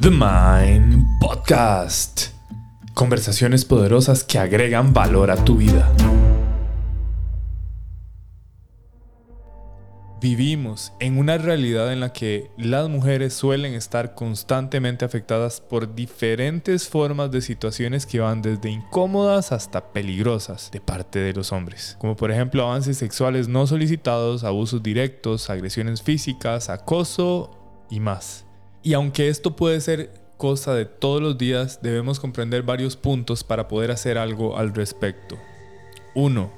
The Mind Podcast. Conversaciones poderosas que agregan valor a tu vida. Vivimos en una realidad en la que las mujeres suelen estar constantemente afectadas por diferentes formas de situaciones que van desde incómodas hasta peligrosas de parte de los hombres, como por ejemplo avances sexuales no solicitados, abusos directos, agresiones físicas, acoso y más. Y aunque esto puede ser cosa de todos los días, debemos comprender varios puntos para poder hacer algo al respecto. 1.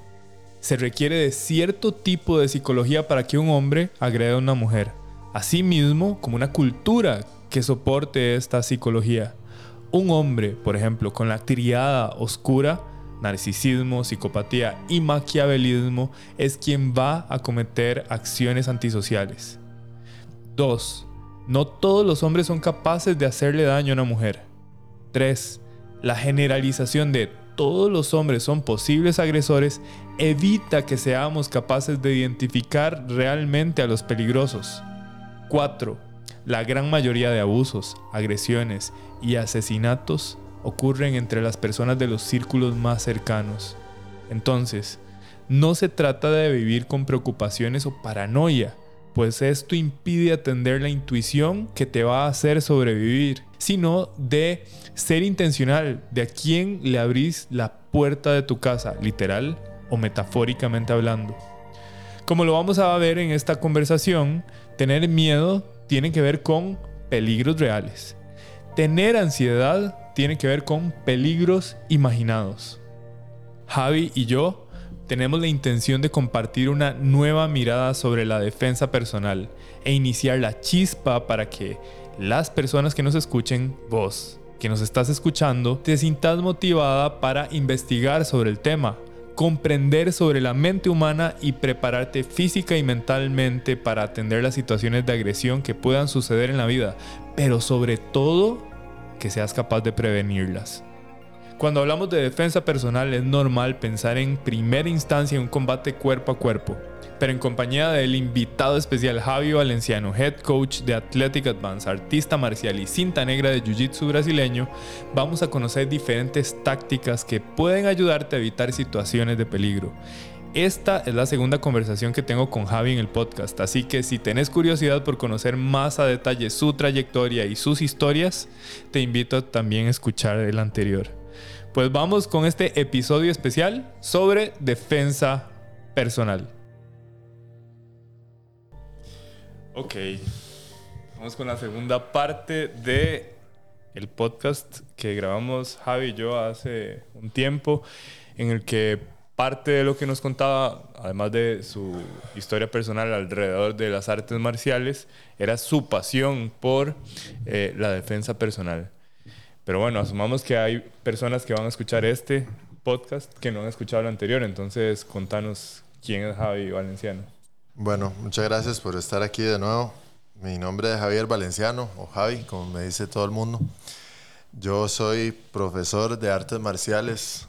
Se requiere de cierto tipo de psicología para que un hombre agreda a una mujer. Asimismo, como una cultura que soporte esta psicología. Un hombre, por ejemplo, con la triada oscura, narcisismo, psicopatía y maquiavelismo, es quien va a cometer acciones antisociales. 2 no todos los hombres son capaces de hacerle daño a una mujer. 3. La generalización de todos los hombres son posibles agresores evita que seamos capaces de identificar realmente a los peligrosos. 4. La gran mayoría de abusos, agresiones y asesinatos ocurren entre las personas de los círculos más cercanos. Entonces, no se trata de vivir con preocupaciones o paranoia, pues esto impide atender la intuición que te va a hacer sobrevivir, sino de ser intencional, de a quién le abrís la puerta de tu casa, literal o metafóricamente hablando. Como lo vamos a ver en esta conversación, tener miedo tiene que ver con peligros reales. Tener ansiedad tiene que ver con peligros imaginados. Javi y yo tenemos la intención de compartir una nueva mirada sobre la defensa personal e iniciar la chispa para que las personas que nos escuchen, vos que nos estás escuchando, te sientas motivada para investigar sobre el tema, comprender sobre la mente humana y prepararte física y mentalmente para atender las situaciones de agresión que puedan suceder en la vida, pero sobre todo que seas capaz de prevenirlas. Cuando hablamos de defensa personal es normal pensar en primera instancia en un combate cuerpo a cuerpo, pero en compañía del invitado especial Javi Valenciano, head coach de Athletic Advance, artista marcial y cinta negra de Jiu-Jitsu brasileño, vamos a conocer diferentes tácticas que pueden ayudarte a evitar situaciones de peligro. Esta es la segunda conversación que tengo con Javi en el podcast, así que si tenés curiosidad por conocer más a detalle su trayectoria y sus historias, te invito también a escuchar el anterior. Pues vamos con este episodio especial sobre defensa personal. Ok, vamos con la segunda parte de el podcast que grabamos Javi y yo hace un tiempo, en el que parte de lo que nos contaba, además de su historia personal alrededor de las artes marciales, era su pasión por eh, la defensa personal. Pero bueno, asumamos que hay personas que van a escuchar este podcast que no han escuchado el anterior, entonces contanos quién es Javi Valenciano. Bueno, muchas gracias por estar aquí de nuevo. Mi nombre es Javier Valenciano, o Javi, como me dice todo el mundo. Yo soy profesor de artes marciales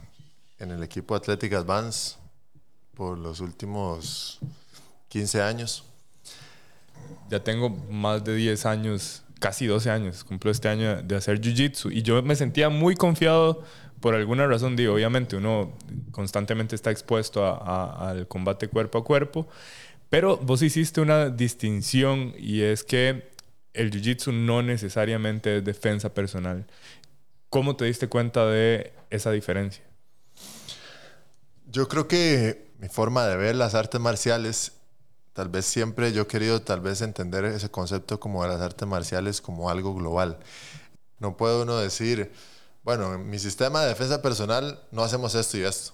en el equipo Athletic Advance por los últimos 15 años. Ya tengo más de 10 años casi 12 años, cumplo este año de hacer jiu-jitsu y yo me sentía muy confiado por alguna razón, digo, obviamente uno constantemente está expuesto al combate cuerpo a cuerpo, pero vos hiciste una distinción y es que el jiu-jitsu no necesariamente es defensa personal. ¿Cómo te diste cuenta de esa diferencia? Yo creo que mi forma de ver las artes marciales Tal vez siempre yo he querido tal vez entender ese concepto como de las artes marciales como algo global. No puede uno decir, bueno, en mi sistema de defensa personal no hacemos esto y esto.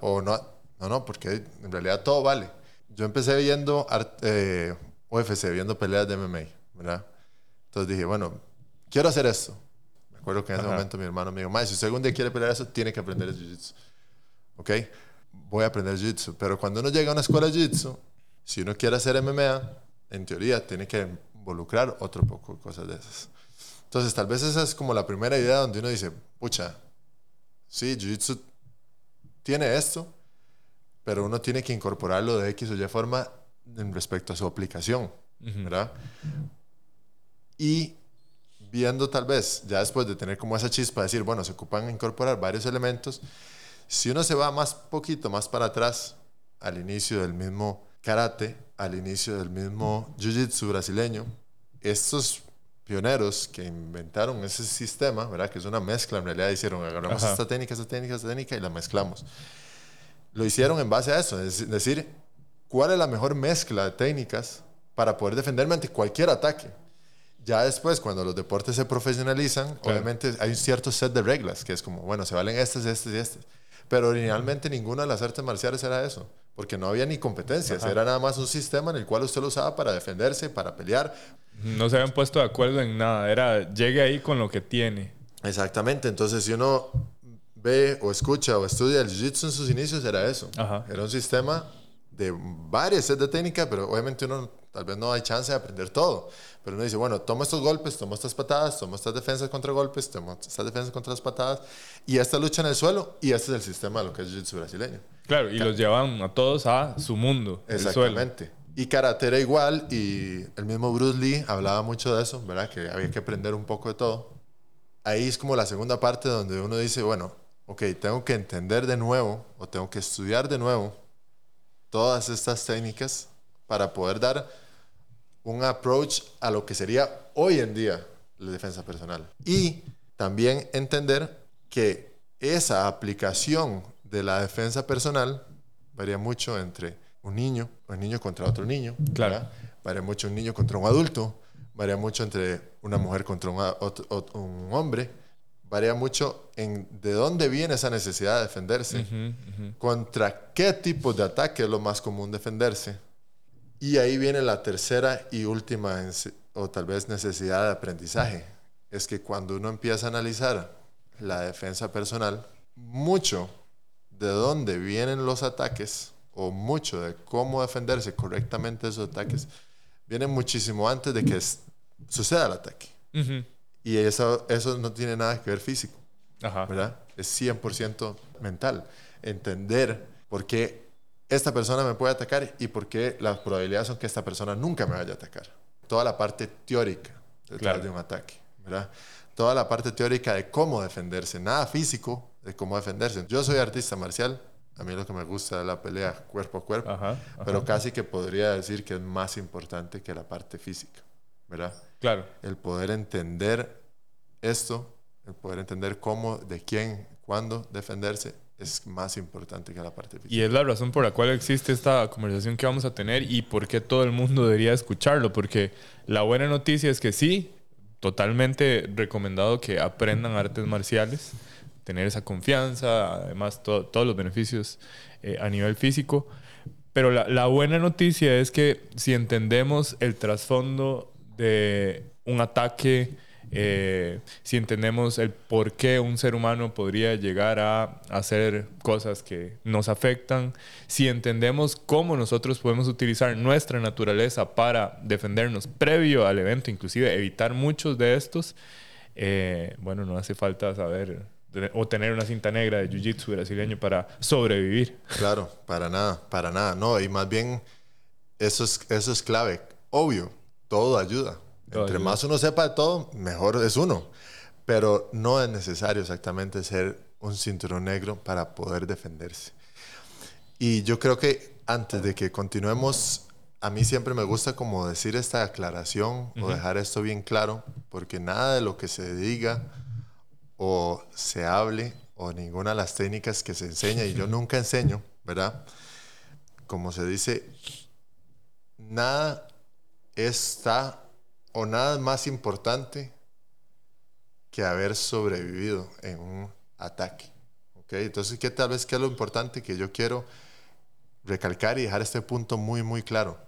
O no, no, no, porque en realidad todo vale. Yo empecé viendo eh, UFC, viendo peleas de MMA, ¿verdad? Entonces dije, bueno, quiero hacer esto. Me acuerdo que en ese momento mi hermano me dijo, si usted algún día quiere pelear eso, tiene que aprender el jiu-jitsu. ¿Ok? Voy a aprender jiu-jitsu. Pero cuando uno llega a una escuela de jiu-jitsu, si uno quiere hacer MMA, en teoría tiene que involucrar otro poco de cosas de esas. Entonces, tal vez esa es como la primera idea donde uno dice, pucha, sí, Jiu-Jitsu tiene esto, pero uno tiene que incorporarlo de X o Y forma en respecto a su aplicación, ¿verdad? Y viendo tal vez, ya después de tener como esa chispa, decir, bueno, se ocupan incorporar varios elementos, si uno se va más poquito, más para atrás, al inicio del mismo karate, al inicio del mismo jiu-jitsu brasileño, estos pioneros que inventaron ese sistema, ¿verdad? Que es una mezcla, en realidad hicieron, agarramos esta técnica, esta técnica, esta técnica y la mezclamos. Lo hicieron en base a eso, es decir, ¿cuál es la mejor mezcla de técnicas para poder defenderme ante cualquier ataque? Ya después, cuando los deportes se profesionalizan, obviamente hay un cierto set de reglas, que es como, bueno, se valen estas, estas y estas. Pero originalmente ninguna de las artes marciales era eso, porque no había ni competencias, era nada más un sistema en el cual usted lo usaba para defenderse, para pelear. No se habían puesto de acuerdo en nada, era llegue ahí con lo que tiene. Exactamente, entonces si uno ve o escucha o estudia el jiu-jitsu en sus inicios, era eso. Era un sistema de varias sets de técnica, pero obviamente uno tal vez no hay chance de aprender todo. Pero uno dice, bueno, tomo estos golpes, tomo estas patadas, tomo estas defensas contra golpes, tomo estas defensas contra las patadas, y esta lucha en el suelo, y este es el sistema de lo que es jiu-jitsu brasileño. Claro, y los llevan a todos a su mundo. Exactamente. Y karate era igual, y el mismo Bruce Lee hablaba mucho de eso, ¿verdad? Que había que aprender un poco de todo. Ahí es como la segunda parte donde uno dice, bueno, ok, tengo que entender de nuevo, o tengo que estudiar de nuevo todas estas técnicas para poder dar un approach a lo que sería hoy en día la defensa personal. Y también entender que esa aplicación de la defensa personal varía mucho entre un niño, un niño contra otro niño. Claro. Varía mucho un niño contra un adulto. Varía mucho entre una mujer contra un, hombre. Varía mucho en de dónde viene esa necesidad de defenderse. Contra qué tipo de ataque es lo más común defenderse y ahí viene la tercera y última, o tal vez necesidad de aprendizaje. Es que cuando uno empieza a analizar la defensa personal, mucho de dónde vienen los ataques o mucho de cómo defenderse correctamente de esos ataques viene muchísimo antes de que suceda el ataque. Y eso, eso no tiene nada que ver físico. ¿verdad? Es 100% mental. Entender por qué esta persona me puede atacar y por qué las probabilidades son que esta persona nunca me vaya a atacar. Toda la parte teórica detrás de un ataque, ¿verdad? Toda la parte teórica de cómo defenderse, nada físico de cómo defenderse. Yo soy artista marcial, a mí lo que me gusta es la pelea cuerpo a cuerpo, pero casi que podría decir que es más importante que la parte física, ¿verdad? Claro. El poder entender esto, el poder entender cómo, de quién, cuándo defenderse, es más importante que la parte física. Y es la razón por la cual existe esta conversación que vamos a tener y por qué todo el mundo debería escucharlo, porque la buena noticia es que sí, totalmente recomendado que aprendan artes marciales, tener esa confianza, además todos los beneficios eh, a nivel físico, pero la, la buena noticia es que si entendemos el trasfondo de un ataque, eh, si entendemos el por qué un ser humano podría llegar a hacer cosas que nos afectan, si entendemos cómo nosotros podemos utilizar nuestra naturaleza para defendernos previo al evento, inclusive evitar muchos de estos, eh, bueno, no hace falta saber o tener una cinta negra de jiu-jitsu brasileño para sobrevivir. Claro, para nada, para nada, no, y más bien eso es, eso es clave, obvio, todo ayuda entre más uno sepa de todo, mejor es uno. Pero no es necesario exactamente ser un cinturón negro para poder defenderse. Y yo creo que antes de que continuemos, a mí siempre me gusta como decir esta aclaración o dejar esto bien claro, porque nada de lo que se diga o se hable o ninguna de las técnicas que se enseña, y yo nunca enseño, ¿verdad? Como se dice, nada está o nada más importante que haber sobrevivido en un ataque. ¿okay? Entonces, ¿qué tal vez qué es lo importante que yo quiero recalcar y dejar este punto muy, muy claro?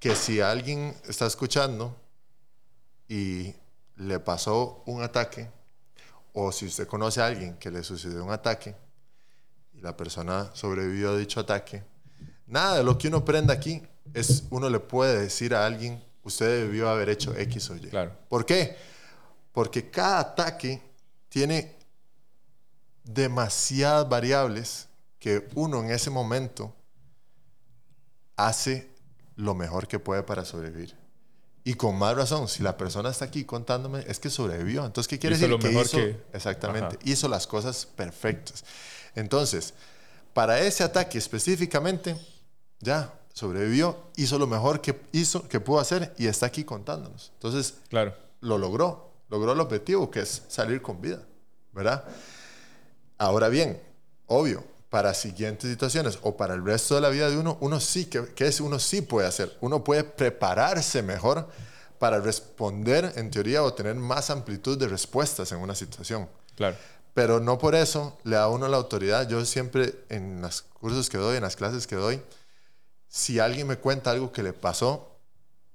Que si alguien está escuchando y le pasó un ataque, o si usted conoce a alguien que le sucedió un ataque y la persona sobrevivió a dicho ataque, nada de lo que uno aprenda aquí es uno le puede decir a alguien usted debió haber hecho X o Y. Claro. ¿Por qué? Porque cada ataque tiene demasiadas variables que uno en ese momento hace lo mejor que puede para sobrevivir. Y con más razón, si la persona está aquí contándome, es que sobrevivió. Entonces, ¿qué quiere Hizo decir? lo mejor hizo, que- exactamente, Ajá. hizo las cosas perfectas. Entonces, para ese ataque específicamente, ya sobrevivió, hizo lo mejor que hizo, que pudo hacer y está aquí contándonos. Entonces, Claro. lo logró, logró el objetivo que es salir con vida, ¿verdad? Ahora bien, obvio, para siguientes situaciones o para el resto de la vida de uno, uno sí, que, que es, uno sí puede hacer, uno puede prepararse mejor para responder en teoría o tener más amplitud de respuestas en una situación. Claro. Pero no por eso le da a uno la autoridad. Yo siempre en los cursos que doy, en las clases que doy, si alguien me cuenta algo que le pasó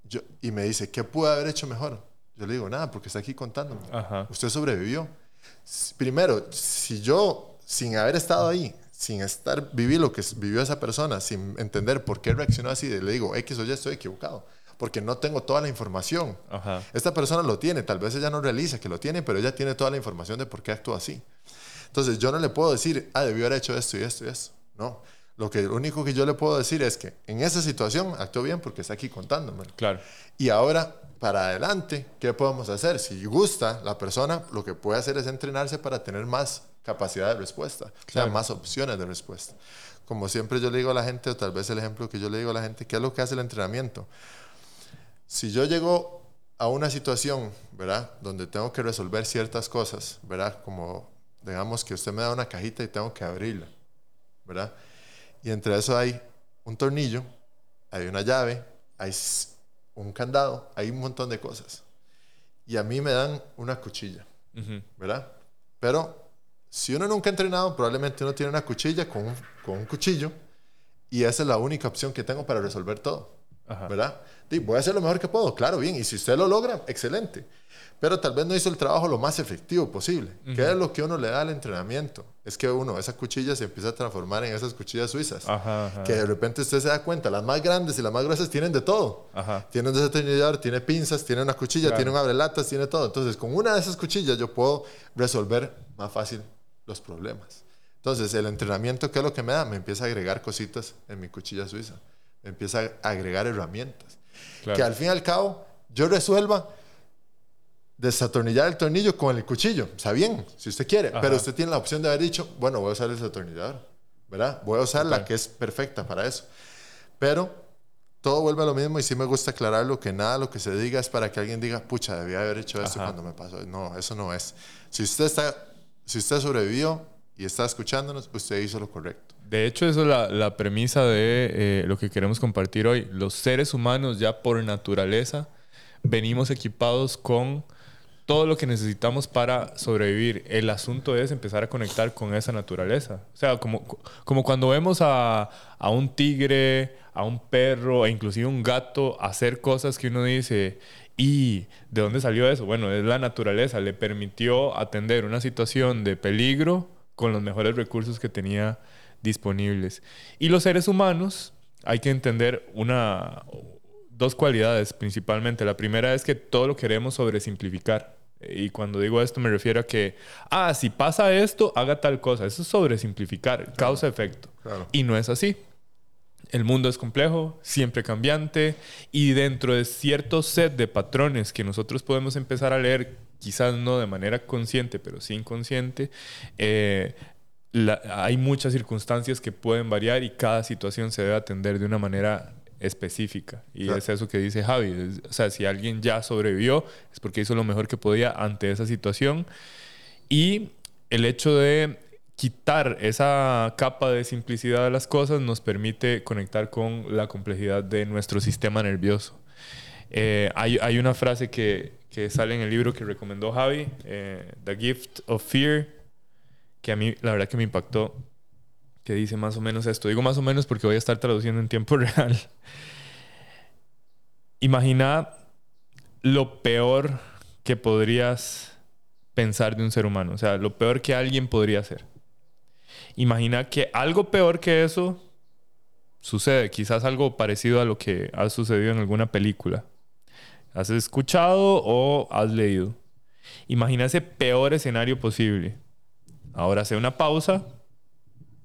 yo, y me dice, ¿qué pude haber hecho mejor? Yo le digo, nada, porque está aquí contándome. Ajá. Usted sobrevivió. Primero, si yo, sin haber estado ahí, sin estar, vivir lo que vivió esa persona, sin entender por qué reaccionó así, le digo, X o Y estoy equivocado, porque no tengo toda la información. Ajá. Esta persona lo tiene, tal vez ella no realiza que lo tiene, pero ella tiene toda la información de por qué actúa así. Entonces yo no le puedo decir, ah, debió haber hecho esto y esto y esto. No. Lo, que, lo único que yo le puedo decir es que en esa situación actuó bien porque está aquí contándome. Claro. Y ahora, para adelante, ¿qué podemos hacer? Si gusta la persona, lo que puede hacer es entrenarse para tener más capacidad de respuesta, o sea, Claro. más opciones de respuesta. Como siempre yo le digo a la gente, o tal vez el ejemplo que yo le digo a la gente, ¿qué es lo que hace el entrenamiento? Si yo llego a una situación, ¿verdad? Donde tengo que resolver ciertas cosas, ¿verdad? Como, digamos que usted me da una cajita y tengo que abrirla, ¿verdad? Y entre eso hay un tornillo, hay una llave, hay un candado, hay un montón de cosas. Y a mí me dan una cuchilla. ¿verdad? Pero si uno nunca ha entrenado, probablemente uno tiene una cuchilla con un, con un cuchillo y esa es la única opción que tengo para resolver todo, Ajá. ¿verdad? Y voy a hacer lo mejor que puedo, claro, bien. Y si usted lo logra, excelente. Pero tal vez no hizo el trabajo lo más efectivo posible. ¿Qué es lo que uno le da al entrenamiento? Es que uno, esa cuchilla se empieza a transformar en esas cuchillas suizas. Ajá, ajá. Que de repente usted se da cuenta, las más grandes y las más gruesas tienen de todo. Tiene un desatornillador, tiene pinzas, tiene una cuchilla, Claro. tiene un abrelatas, tiene todo. Entonces, con una de esas cuchillas yo puedo resolver más fácil los problemas. Entonces, el entrenamiento, ¿qué es lo que me da? Me empieza a agregar cositas en mi cuchilla suiza. Me empieza a agregar herramientas. Claro. Que al fin y al cabo yo resuelva desatornillar el tornillo con el cuchillo. Está bien, si usted quiere. Ajá. Pero usted tiene la opción de haber dicho, bueno, voy a usar el desatornillador. ¿Verdad? Voy a usar la que es perfecta para eso. Pero todo vuelve a lo mismo y sí me gusta aclararlo que nada lo que se diga es para que alguien diga, pucha, debía haber hecho esto Ajá. cuando me pasó. No, eso no es. Si usted está, si usted sobrevivió y está escuchándonos, usted hizo lo correcto. De hecho, eso es la, la premisa de eh, lo que queremos compartir hoy. Los seres humanos ya por naturaleza venimos equipados con todo lo que necesitamos para sobrevivir. El asunto es empezar a conectar con esa naturaleza. O sea, como, como cuando vemos a, a un tigre, a un perro e inclusive un gato hacer cosas que uno dice, ¿y de dónde salió eso? Bueno, es la naturaleza. Le permitió atender una situación de peligro con los mejores recursos que tenía disponibles. Y los seres humanos, hay que entender una, dos cualidades principalmente. La primera es que todo lo queremos sobresimplificar. Y cuando digo esto me refiero a que, ah, si pasa esto, haga tal cosa. Eso es sobresimplificar, causa-efecto. Claro. Y no es así. El mundo es complejo, siempre cambiante, y dentro de cierto set de patrones que nosotros podemos empezar a leer, quizás no de manera consciente, pero sí inconsciente, eh, la- hay muchas circunstancias que pueden variar y cada situación se debe atender de una manera específica. Y Claro. es eso que dice Javi. O sea, si alguien ya sobrevivió, es porque hizo lo mejor que podía ante esa situación. Y el hecho de quitar esa capa de simplicidad de las cosas nos permite conectar con la complejidad de nuestro sistema nervioso. Eh, hay, una frase que, que sale en el libro que recomendó Javi, eh, The Gift of Fear, que a mí la verdad que me impactó, que dice más o menos esto. Digo más o menos porque voy a estar traduciendo en tiempo real. Imagina lo peor que podrías pensar de un ser humano, o sea, lo peor que alguien podría hacer. Imagina que algo peor que eso sucede, quizás algo parecido a lo que ha sucedido en alguna película. ¿Has escuchado o has leído? Imagina ese peor escenario posible. Ahora hace una pausa,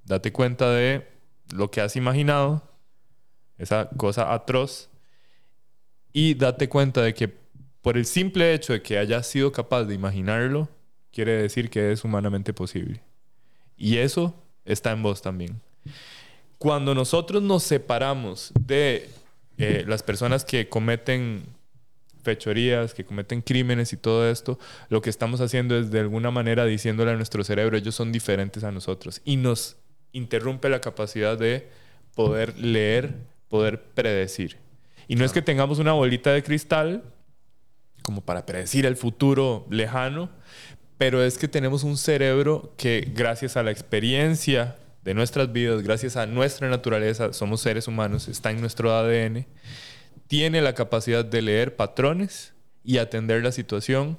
date cuenta de lo que has imaginado, esa cosa atroz, Y date cuenta de que por el simple hecho de que hayas sido capaz de imaginarlo, quiere decir que es humanamente posible. Y eso está en vos también. Cuando nosotros nos separamos de eh, las personas que cometen fechorías, que cometen crímenes y todo esto, lo que estamos haciendo es de alguna manera diciéndole a nuestro cerebro, ellos son diferentes a nosotros. Y nos interrumpe la capacidad de poder leer, poder predecir. Y no es que tengamos una bolita de cristal como para predecir el futuro lejano, pero es que tenemos un cerebro que gracias a la experiencia de nuestras vidas, gracias a nuestra naturaleza, somos seres humanos, está en nuestro ADN, tiene la capacidad de leer patrones y atender la situación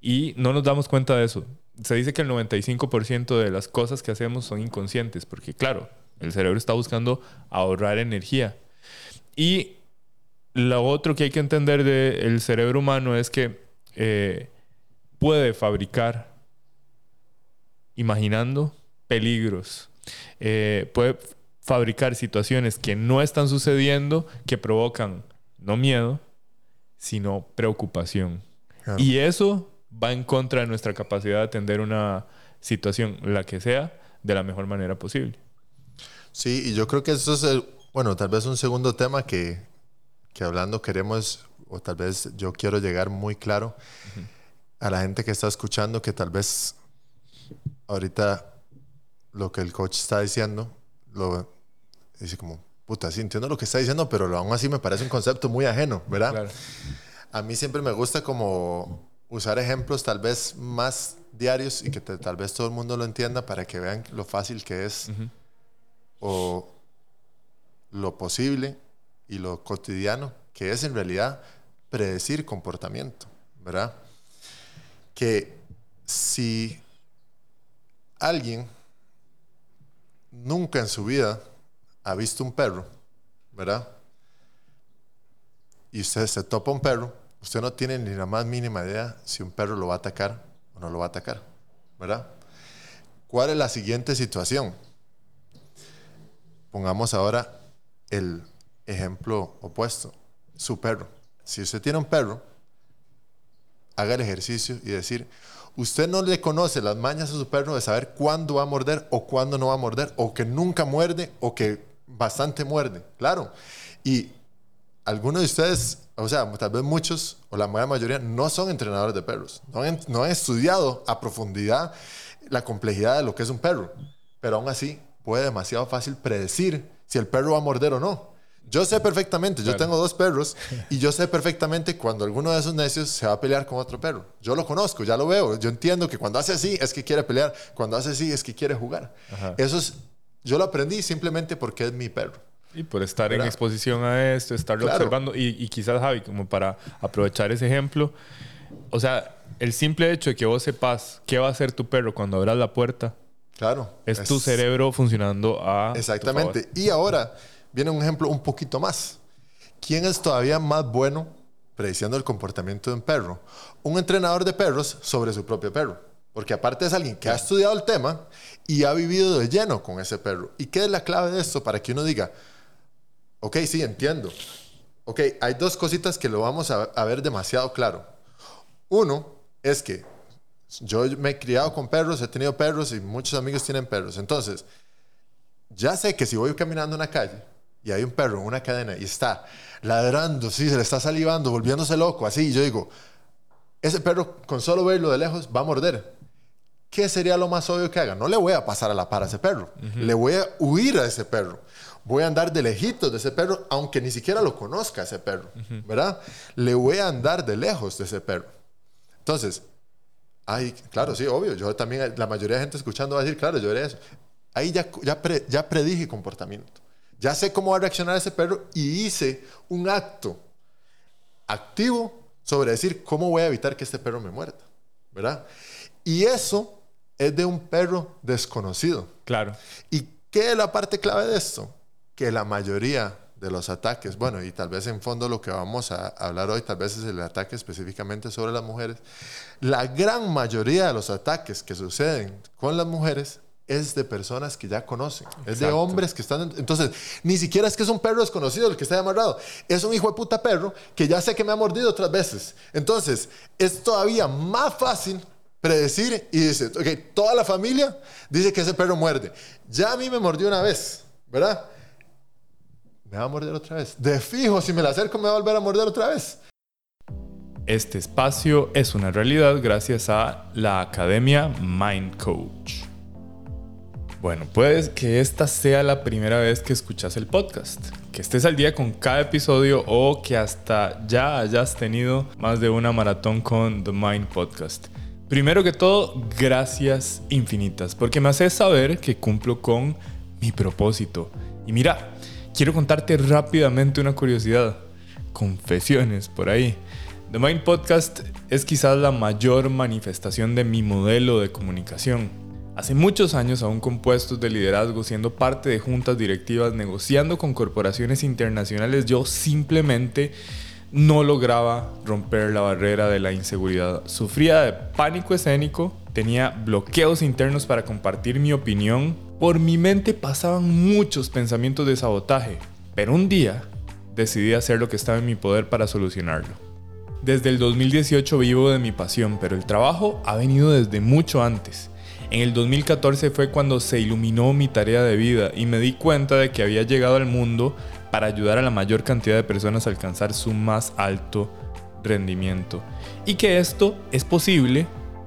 y no nos damos cuenta de eso. Se dice que el 95% de las cosas que hacemos son inconscientes, porque claro, el cerebro está buscando ahorrar energía. Y lo otro que hay que entender del cerebro humano es que eh, puede fabricar, imaginando, peligros. Eh, puede fabricar situaciones que no están sucediendo, que provocan no miedo, sino preocupación. Y eso va en contra de nuestra capacidad de atender una situación, la que sea, de la mejor manera posible. Sí, y yo creo que eso es, bueno, tal vez un segundo tema que, que hablando queremos, o tal vez yo quiero llegar muy claro a la gente que está escuchando, que tal vez ahorita lo que el coach está diciendo, lo dice como, puta, sí entiendo lo que está diciendo, pero aún así me parece un concepto muy ajeno, ¿verdad? A mí siempre me gusta como usar ejemplos tal vez más diarios y que tal vez todo el mundo lo entienda para que vean lo fácil que es o lo posible y lo cotidiano que es en realidad predecir comportamiento, ¿verdad? Que si alguien nunca en su vida ha visto un perro, ¿verdad? Y usted se topa un perro, usted no tiene ni la más mínima idea si un perro lo va a atacar o no lo va a atacar, ¿verdad? ¿Cuál es la siguiente situación? Pongamos ahora el ejemplo opuesto, su perro. Si usted tiene un perro, haga el ejercicio y decir, usted no le conoce las mañas a su perro de saber cuándo va a morder o cuándo no va a morder, o que nunca muerde o que bastante muerde, claro. Y algunos de ustedes, o sea, tal vez muchos o la mayoría no son entrenadores de perros, no han, no han estudiado a profundidad la complejidad de lo que es un perro, pero aún así puede demasiado fácil predecir si el perro va a morder o no. Yo sé perfectamente, yo tengo dos perros y yo sé perfectamente cuando alguno de esos necios se va a pelear con otro perro. Yo lo conozco, ya lo veo. Yo entiendo que cuando hace así es que quiere pelear, cuando hace así es que quiere jugar. Eso es yo lo aprendí simplemente porque es mi perro. Y por estar en exposición a esto, estarlo observando. Y, quizás, Javi, como para aprovechar ese ejemplo, o sea, el simple hecho de que vos sepas qué va a hacer tu perro cuando abras la puerta. Claro. Es, tu cerebro funcionando a. Exactamente. Y ahora viene un ejemplo un poquito más. ¿Quién es todavía más bueno prediciendo el comportamiento de un perro? Un entrenador de perros sobre su propio perro. Porque aparte es alguien que ha estudiado el tema y ha vivido de lleno con ese perro. ¿Y qué es la clave de esto para que uno diga, ok, sí, entiendo. Ok, hay dos cositas que lo vamos a, ver demasiado claro. Uno es que yo me he criado con perros, he tenido perros y muchos amigos tienen perros. Entonces, ya sé que si voy caminando en una calle y hay un perro en una cadena y está ladrando, sí, se le está salivando, volviéndose loco, así, y yo digo, ese perro con solo verlo de lejos va a morder. ¿qué sería lo más obvio que haga? No le voy a pasar a la par a ese perro. Le voy a huir a ese perro. Voy a andar de lejitos de ese perro, aunque ni siquiera lo conozca ese perro, ¿verdad? Le voy a andar de lejos de ese perro. Entonces, ay, claro, sí, obvio. Yo también, la mayoría de gente escuchando va a decir, claro, yo haré eso. Ahí ya, ya, ya predije comportamiento. Ya sé cómo va a reaccionar ese perro y hice un acto activo sobre decir cómo voy a evitar que este perro me muerda, ¿verdad? Y eso es de un perro desconocido. Claro. ¿Y qué es la parte clave de esto? Que la mayoría de los ataques, bueno, y tal vez en fondo lo que vamos a hablar hoy, tal vez es el ataque específicamente sobre las mujeres, la gran mayoría de los ataques que suceden con las mujeres es de personas que ya conocen. Es de hombres que están... Entonces, ni siquiera es que es un perro desconocido el que está amarrado. Es un hijo de puta perro que ya sé que me ha mordido otras veces. Entonces, es todavía más fácil predecir y dice, ok, toda la familia dice que ese perro muerde. Ya a mí me mordió una vez, ¿verdad? Me va a morder otra vez. De fijo, si me la acerco me va a volver a morder otra vez. Este espacio es una realidad gracias a la Academia Mind Coach. Bueno, puede que esta sea la primera vez que escuchas el podcast, que estés al día con cada episodio o que hasta ya hayas tenido más de una maratón con The Mind Podcast. Primero que todo, gracias infinitas, porque me haces saber que cumplo con mi propósito. Y mira, quiero contarte rápidamente una curiosidad. Confesiones por ahí. The Mind Podcast es quizás la mayor manifestación de mi modelo de comunicación Hace muchos años, aún con puestos de liderazgo, siendo parte de juntas directivas, negociando con corporaciones internacionales, yo simplemente no lograba romper la barrera de la inseguridad. Sufría de pánico escénico, tenía bloqueos internos para compartir mi opinión. Por mi mente pasaban muchos pensamientos de sabotaje, pero un día decidí hacer lo que estaba en mi poder para solucionarlo. Desde el 2018 vivo de mi pasión, pero el trabajo ha venido desde mucho antes. En el 2014 fue cuando se iluminó mi tarea de vida y me di cuenta de que había llegado al mundo para ayudar a la mayor cantidad de personas a alcanzar su más alto rendimiento. Y que esto es posible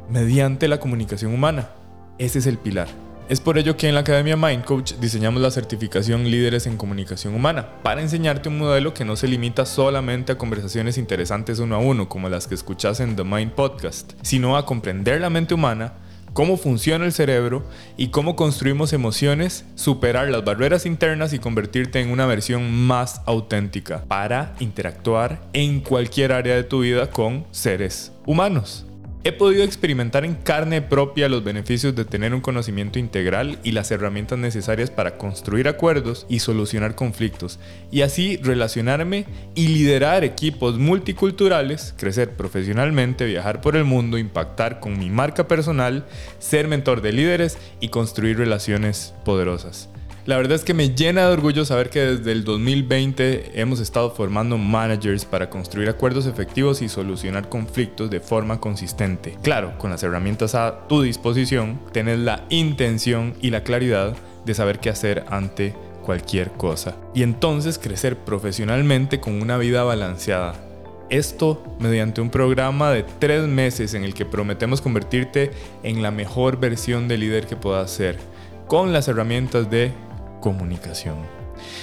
mediante la comunicación humana. Ese es el pilar. Es por ello que en la Academia Mind Coach diseñamos la certificación Líderes en Comunicación Humana, para enseñarte un modelo que no se limita solamente a conversaciones interesantes uno a uno, como las que escuchas en The Mind Podcast, sino a comprender la mente humana, cómo funciona el cerebro y cómo construimos emociones, superar las barreras internas y convertirte en una versión más auténtica para interactuar en cualquier área de tu vida con seres humanos. He podido experimentar en carne propia los beneficios de tener un conocimiento integral y las herramientas necesarias para construir acuerdos y solucionar conflictos, y así relacionarme y liderar equipos multiculturales, crecer profesionalmente, viajar por el mundo, impactar con mi marca personal, ser mentor de líderes y construir relaciones poderosas. La verdad es que me llena de orgullo saber que desde el 2020 hemos estado formando managers para construir acuerdos efectivos y solucionar conflictos de forma consistente. Claro, con las herramientas a tu disposición, tenés la intención y la claridad de saber qué hacer ante cualquier cosa. Y entonces crecer profesionalmente con una vida balanceada. Esto mediante un programa de tres meses en el que prometemos convertirte en la mejor versión de líder que puedas ser, con las herramientas de comunicación.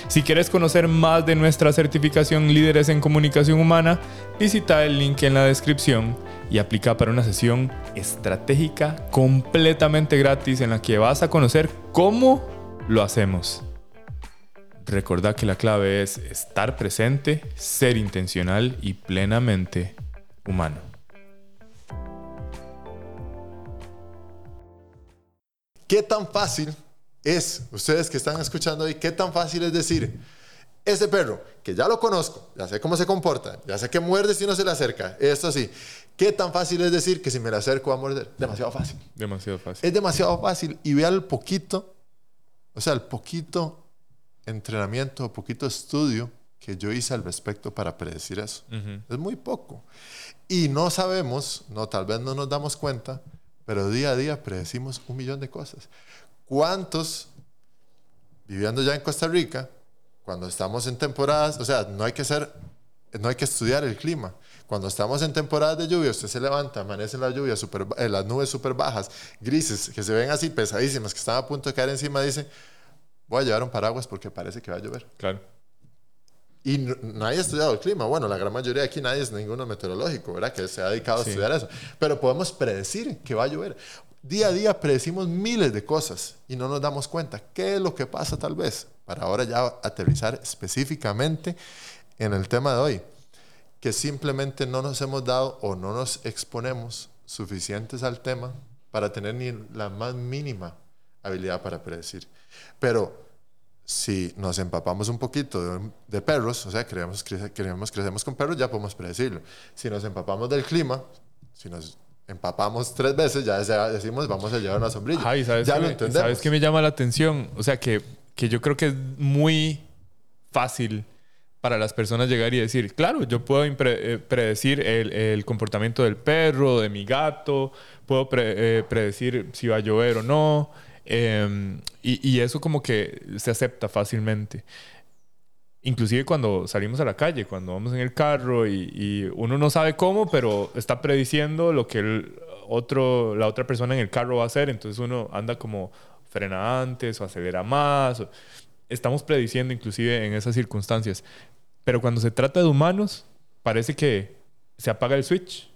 Si quieres conocer más de nuestra certificación Líderes en Comunicación Humana, visita el link en la descripción y aplica para una sesión estratégica completamente gratis en la que vas a conocer cómo lo hacemos. Recordad que la clave es estar presente, ser intencional y plenamente humano. ¿Qué tan fácil es, ustedes que están escuchando ahí, qué tan fácil es decir, ese perro, que ya lo conozco, ya sé cómo se comporta, ya sé que muerde si no se le acerca, esto así, qué tan fácil es decir que si me le acerco va a morder. Demasiado fácil. Demasiado fácil. Es demasiado fácil y vea el poquito, o sea, el poquito entrenamiento, poquito estudio que yo hice al respecto para predecir eso. Es muy poco. Y no sabemos, no, tal vez no nos damos cuenta, pero día a día predecimos un millón de cosas. ¿Cuántos, viviendo ya en Costa Rica, cuando estamos en temporadas, o sea, no hay que ser, no hay que estudiar el clima. Cuando estamos en temporadas de lluvia, usted se levanta, amanece en la lluvia, super, eh, las nubes súper bajas, grises, que se ven así pesadísimas, que están a punto de caer encima, dice, voy a llevar un paraguas porque parece que va a llover. Claro. Y nadie ha estudiado el clima. Bueno, la gran mayoría de aquí nadie es ninguno meteorológico, ¿verdad? Que se ha dedicado a estudiar eso. Pero podemos predecir que va a llover. Día a día predecimos miles de cosas y no nos damos cuenta. ¿Qué es lo que pasa tal vez? Para ahora ya aterrizar específicamente en el tema de hoy. Que simplemente no nos hemos dado o no nos exponemos suficientes al tema para tener ni la más mínima habilidad para predecir. Pero si nos empapamos un poquito de, perros, o sea, queremos, queremos, crecemos con perros, ya podemos predecirlo. Si nos empapamos del clima, si nos empapamos tres veces, ya decimos vamos a llevar una sombrilla. ¿sabes ya lo entendemos. ¿Sabes qué me llama la atención? O sea, que, que yo creo que es muy fácil para las personas llegar y decir, claro, yo puedo eh, predecir el, el, comportamiento del perro, de mi gato, puedo eh, predecir si va a llover o no, em, y, y, eso como que se acepta fácilmente. Inclusive cuando salimos a la calle, cuando vamos en el carro y, uno no sabe cómo, pero está prediciendo lo que el otro, la otra persona en el carro va a hacer, entonces uno anda como frena antes o acelera más. Estamos prediciendo inclusive en esas circunstancias. Pero cuando se trata de humanos, parece que se apaga el switch.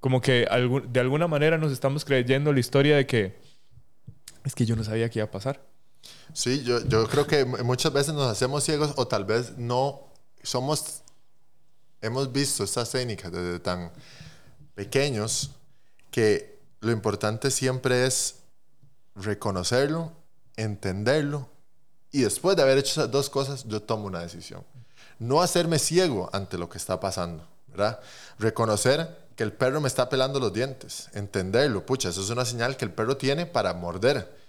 Como que de alguna manera nos estamos creyendo la historia de que es que yo no sabía qué iba a pasar. Sí, yo, yo creo que muchas veces nos hacemos ciegos o tal vez no somos, hemos visto estas técnicas desde tan pequeños que lo importante siempre es reconocerlo, entenderlo y después de haber hecho esas dos cosas yo tomo una decisión no hacerme ciego ante lo que está pasando, ¿verdad? Reconocer que el perro me está pelando los dientes, entenderlo, pucha, eso es una señal que el perro tiene para morder.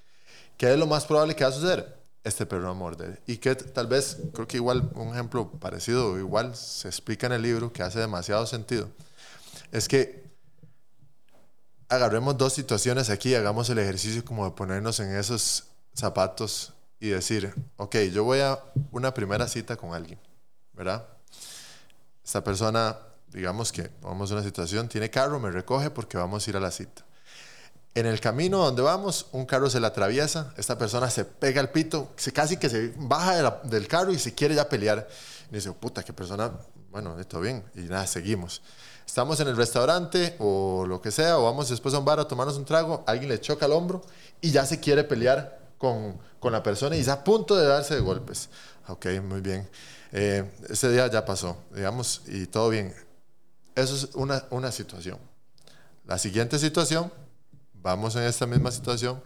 ¿Qué es lo más probable que va a suceder? Este perro va a morder. Y que tal vez, creo que igual, un ejemplo parecido, igual se explica en el libro, que hace demasiado sentido, es que agarremos dos situaciones aquí, hagamos el ejercicio como de ponernos en esos zapatos y decir, ok, yo voy a una primera cita con alguien ¿verdad? Esta persona, digamos que vamos a una situación, tiene carro, me recoge porque vamos a ir a la cita. En el camino donde vamos, un carro se le atraviesa, esta persona se pega el pito, se, casi que se baja del carro y se quiere ya pelear. Y dice, puta, qué persona, bueno, esto bien. Y nada, seguimos. Estamos en el restaurante o lo que sea, o vamos después a un bar a tomarnos un trago, alguien le choca el hombro y ya se quiere pelear con, con la persona y está a punto de darse de golpes. Ok, muy bien. Eh, ese día ya pasó, digamos, y todo bien. Eso es una, una situación. La siguiente situación, vamos en esta misma situación,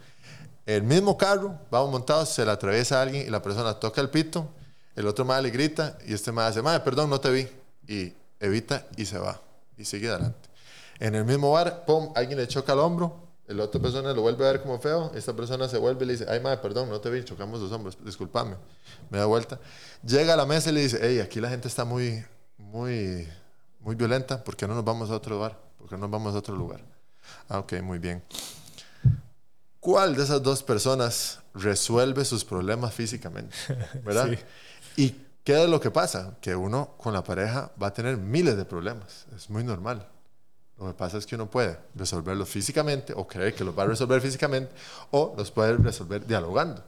el mismo carro, vamos montados, se le atraviesa a alguien y la persona toca el pito, el otro madre le grita y este madre dice, madre, perdón, no te vi. Y evita y se va y sigue adelante. En el mismo bar, pum, alguien le choca el hombro, la otra persona lo vuelve a ver como feo, esta persona se vuelve y le dice, ay madre, perdón, no te vi, chocamos los hombros, discúlpame, me da vuelta. Llega a la mesa y le dice, hey, aquí la gente está muy, muy, muy violenta, ¿por qué no nos vamos a otro lugar? ¿Por qué no nos vamos a otro lugar? Ah, ok, muy bien. ¿Cuál de esas dos personas resuelve sus problemas físicamente? ¿Verdad? ¿Y qué es lo que pasa? Que uno con la pareja va a tener miles de problemas, es muy normal. Lo que pasa es que uno puede resolverlos físicamente o creer que los va a resolver físicamente o los puede resolver dialogando.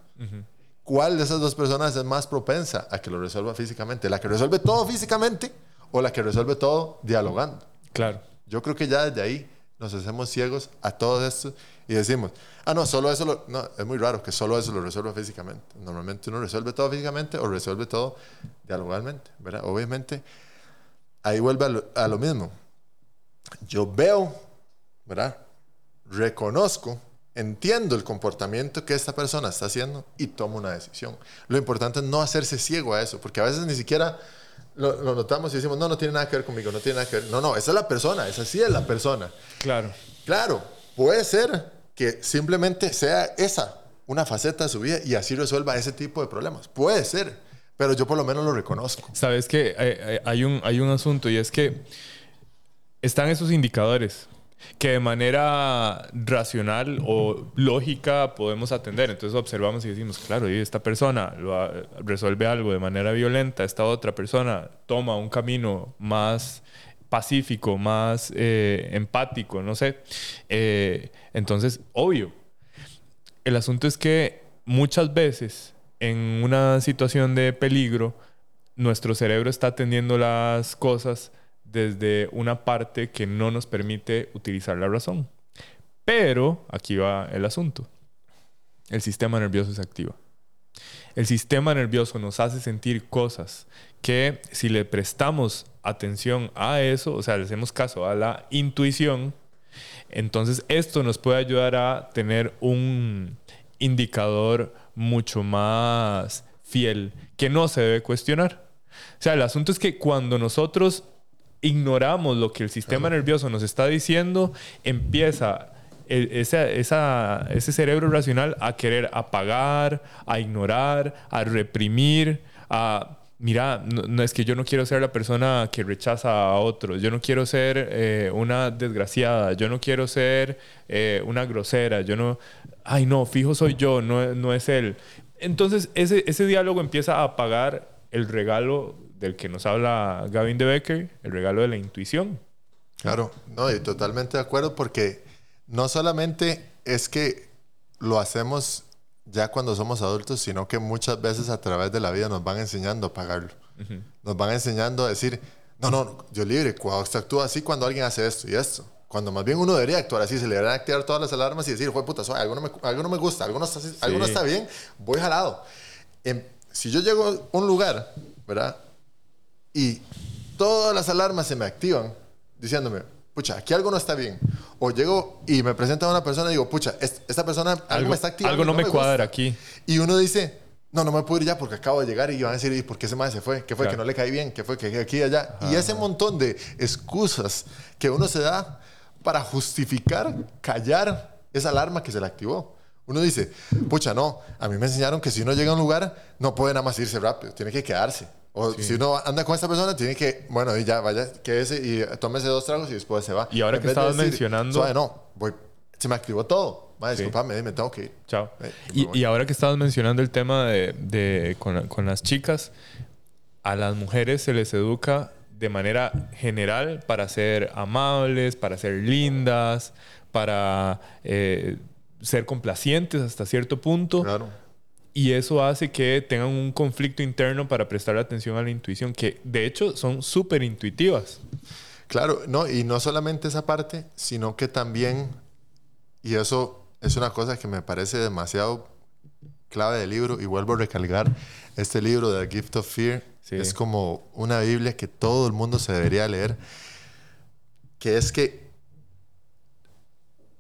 ¿Cuál de esas dos personas es más propensa a que lo resuelva físicamente? ¿La que resuelve todo físicamente o la que resuelve todo dialogando? Claro. Yo creo que ya desde ahí nos hacemos ciegos a todo esto y decimos, ah, no, solo eso, lo, no, es muy raro que solo eso lo resuelva físicamente. Normalmente uno resuelve todo físicamente o resuelve todo dialogalmente, ¿verdad? Obviamente, ahí vuelve a lo mismo yo veo, ¿verdad? Reconozco, entiendo el comportamiento que esta persona está haciendo y tomo una decisión. Lo importante es no hacerse ciego a eso, porque a veces ni siquiera lo, notamos y decimos, no, no tiene nada que ver conmigo, no tiene nada que ver. No, no, esa es la persona, esa sí es la persona. Claro. Claro, puede ser que simplemente sea esa una faceta de su vida y así resuelva ese tipo de problemas. Puede ser, pero yo por lo menos lo reconozco. Sabes que hay, hay, un, hay un asunto y es que están esos indicadores que de manera racional o lógica podemos atender. Entonces observamos y decimos, claro, y esta persona resuelve algo de manera violenta, esta otra persona toma un camino más pacífico, más eh, empático, no sé. Eh, entonces, obvio, el asunto es que muchas veces en una situación de peligro, nuestro cerebro está atendiendo las cosas desde una parte que no nos permite utilizar la razón. Pero aquí va el asunto. El sistema nervioso se activa. El sistema nervioso nos hace sentir cosas que si le prestamos atención a eso, o sea, le hacemos caso a la intuición, entonces esto nos puede ayudar a tener un indicador mucho más fiel que no se debe cuestionar. O sea, el asunto es que cuando nosotros ignoramos lo que el sistema nervioso nos está diciendo, empieza ese, ese cerebro racional a querer apagar, a ignorar, a reprimir, a mira, no, es que yo no quiero ser la persona que rechaza a otros, yo no quiero ser eh, una desgraciada, yo no quiero ser eh, una grosera, yo no, ay no, fijo soy yo, no, no es él. Entonces ese, ese diálogo empieza a apagar el regalo del que nos habla Gavin de Becker, el regalo de la intuición. Claro, no, y totalmente de acuerdo porque no solamente es que lo hacemos ya cuando somos adultos, sino que muchas veces a través de la vida nos van enseñando a pagarlo. Nos van enseñando a decir, no, no, yo libre, cuando se actúa así cuando alguien hace esto y esto. Cuando más bien uno debería actuar así, se le deberían activar todas las alarmas y decir, fue puta, algo, no me, algo no me gusta, algo no está, algo no está bien, voy jalado. Em, si yo llego a un lugar, ¿verdad? Y todas las alarmas se me activan diciéndome, pucha, aquí algo no está bien. O llego y me presenta a una persona y digo, pucha, esta persona algo, me está activando. Algo no, me, cuadra aquí. Y uno dice, no, no me puedo ir ya porque acabo de llegar y van a decir, ¿y por qué ese madre se fue? ¿Qué fue? Que no le caí bien, ¿qué fue? Que aquí y allá. Y ese montón de excusas que uno se da para justificar, callar esa alarma que se le activó. Uno dice, pucha, no, a mí me enseñaron que si uno llega a un lugar, no puede nada más irse rápido, tiene que quedarse. O si uno anda con esta persona, tiene que, bueno, y ya vaya, quédese y tómese dos tragos y después se va. Y ahora que estabas mencionando. no, voy, se me activó todo. Madre, disculpame, me tengo que ir. Chao. Eh, y, y, ahora que estabas mencionando el tema de, de con, con, las chicas, a las mujeres se les educa de manera general para ser amables, para ser lindas, para eh, ser complacientes hasta cierto punto. Claro y eso hace que tengan un conflicto interno para prestar atención a la intuición, que de hecho son súper intuitivas. Claro, no, y no solamente esa parte, sino que también, y eso es una cosa que me parece demasiado clave del libro, y vuelvo a recalcar, este libro de The Gift of Fear es como una Biblia que todo el mundo se debería leer, que es que,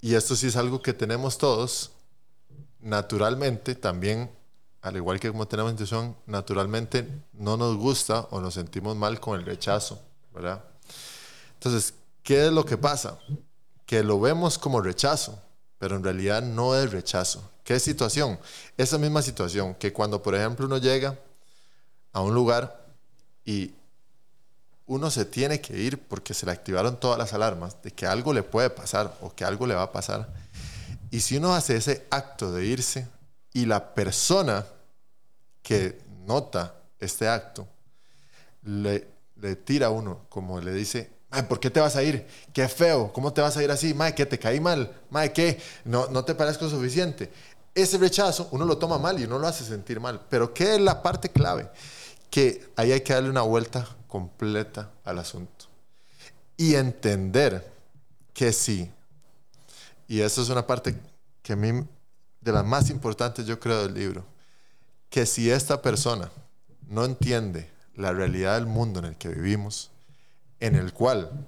y esto sí es algo que tenemos todos, naturalmente también al igual que como tenemos intuición, naturalmente no nos gusta o nos sentimos mal con el rechazo, ¿verdad? Entonces, ¿qué es lo que pasa? Que lo vemos como rechazo, pero en realidad no es rechazo. ¿Qué situación? Esa misma situación que cuando, por ejemplo, uno llega a un lugar y uno se tiene que ir porque se le activaron todas las alarmas de que algo le puede pasar o que algo le va a pasar. Y si uno hace ese acto de irse, y la persona que nota este acto le, le tira a uno, como le dice, ¿por qué te vas a ir? Qué feo, ¿cómo te vas a ir así? Mae, que te caí mal, Mae, ¿qué? No, no te parezco suficiente. Ese rechazo uno lo toma mal y uno lo hace sentir mal. Pero ¿qué es la parte clave? Que ahí hay que darle una vuelta completa al asunto. Y entender que sí. Y eso es una parte que a mí de las más importantes, yo creo, del libro, que si esta persona no entiende la realidad del mundo en el que vivimos, en el cual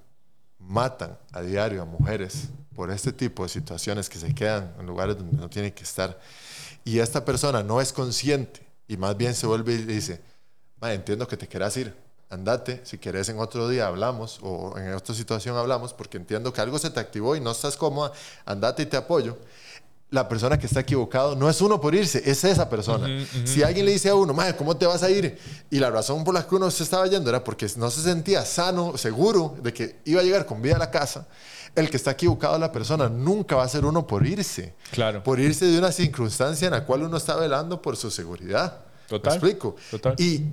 matan a diario a mujeres por este tipo de situaciones que se quedan en lugares donde no tienen que estar, y esta persona no es consciente y más bien se vuelve y dice, entiendo que te quieras ir, andate, si querés en otro día hablamos o en otra situación hablamos, porque entiendo que algo se te activó y no estás cómoda, andate y te apoyo la persona que está equivocado no es uno por irse, es esa persona. Si alguien le dice a uno, madre, ¿cómo te vas a ir? Y la razón por la que uno se estaba yendo era porque no se sentía sano, seguro de que iba a llegar con vida a la casa. El que está equivocado la persona nunca va a ser uno por irse. Claro. Por irse de una circunstancia en la cual uno está velando por su seguridad. Total. ¿Me explico? Total. Y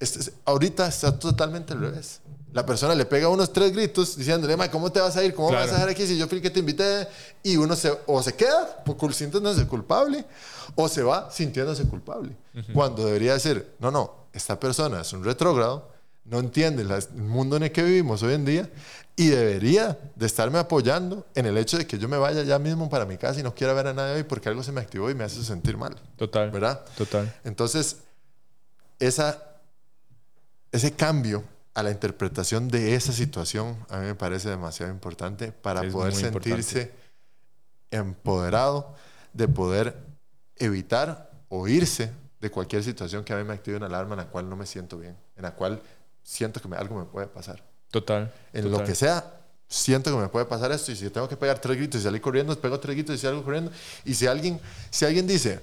este, ahorita está totalmente al revés. La persona le pega unos tres gritos diciéndole, ¿cómo te vas a ir? ¿Cómo vas a dejar aquí si yo fui el que te invité? Y uno se, o se queda por, sintiéndose culpable o se va sintiéndose culpable. Cuando debería decir, no, no, esta persona es un retrógrado, no entiende el mundo en el que vivimos hoy en día y debería de estarme apoyando en el hecho de que yo me vaya ya mismo para mi casa y no quiera ver a nadie hoy porque algo se me activó y me hace sentir mal. Total. ¿Verdad? Total. Entonces, esa, ese cambio a la interpretación de esa situación a mí me parece demasiado importante para poder sentirse empoderado de poder evitar o irse de cualquier situación que a mí me active una alarma en la cual no me siento bien, en la cual siento que algo me puede pasar. Total. En total. lo que sea, siento que me puede pasar esto. Y si tengo que pegar tres gritos y salir corriendo, pego tres gritos y salgo corriendo. Y si alguien, si alguien dice,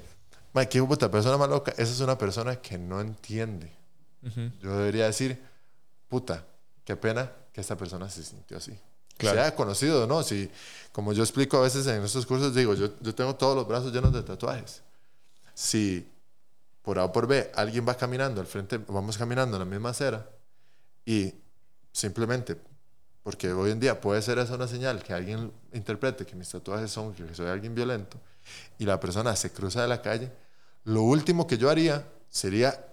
Mike, qué puta persona más loca, esa es una persona que no entiende. Yo debería decir, puta, qué pena que esta persona se sintió así. Claro. Sea conocido o no. Si, como yo explico a veces en estos cursos, digo, yo, yo tengo todos los brazos llenos de tatuajes. Si por A o por B alguien va caminando al frente, vamos caminando en la misma acera y simplemente, porque hoy en día puede ser esa una señal que alguien interprete que mis tatuajes son que soy alguien violento y la persona se cruza de la calle, lo último que yo haría sería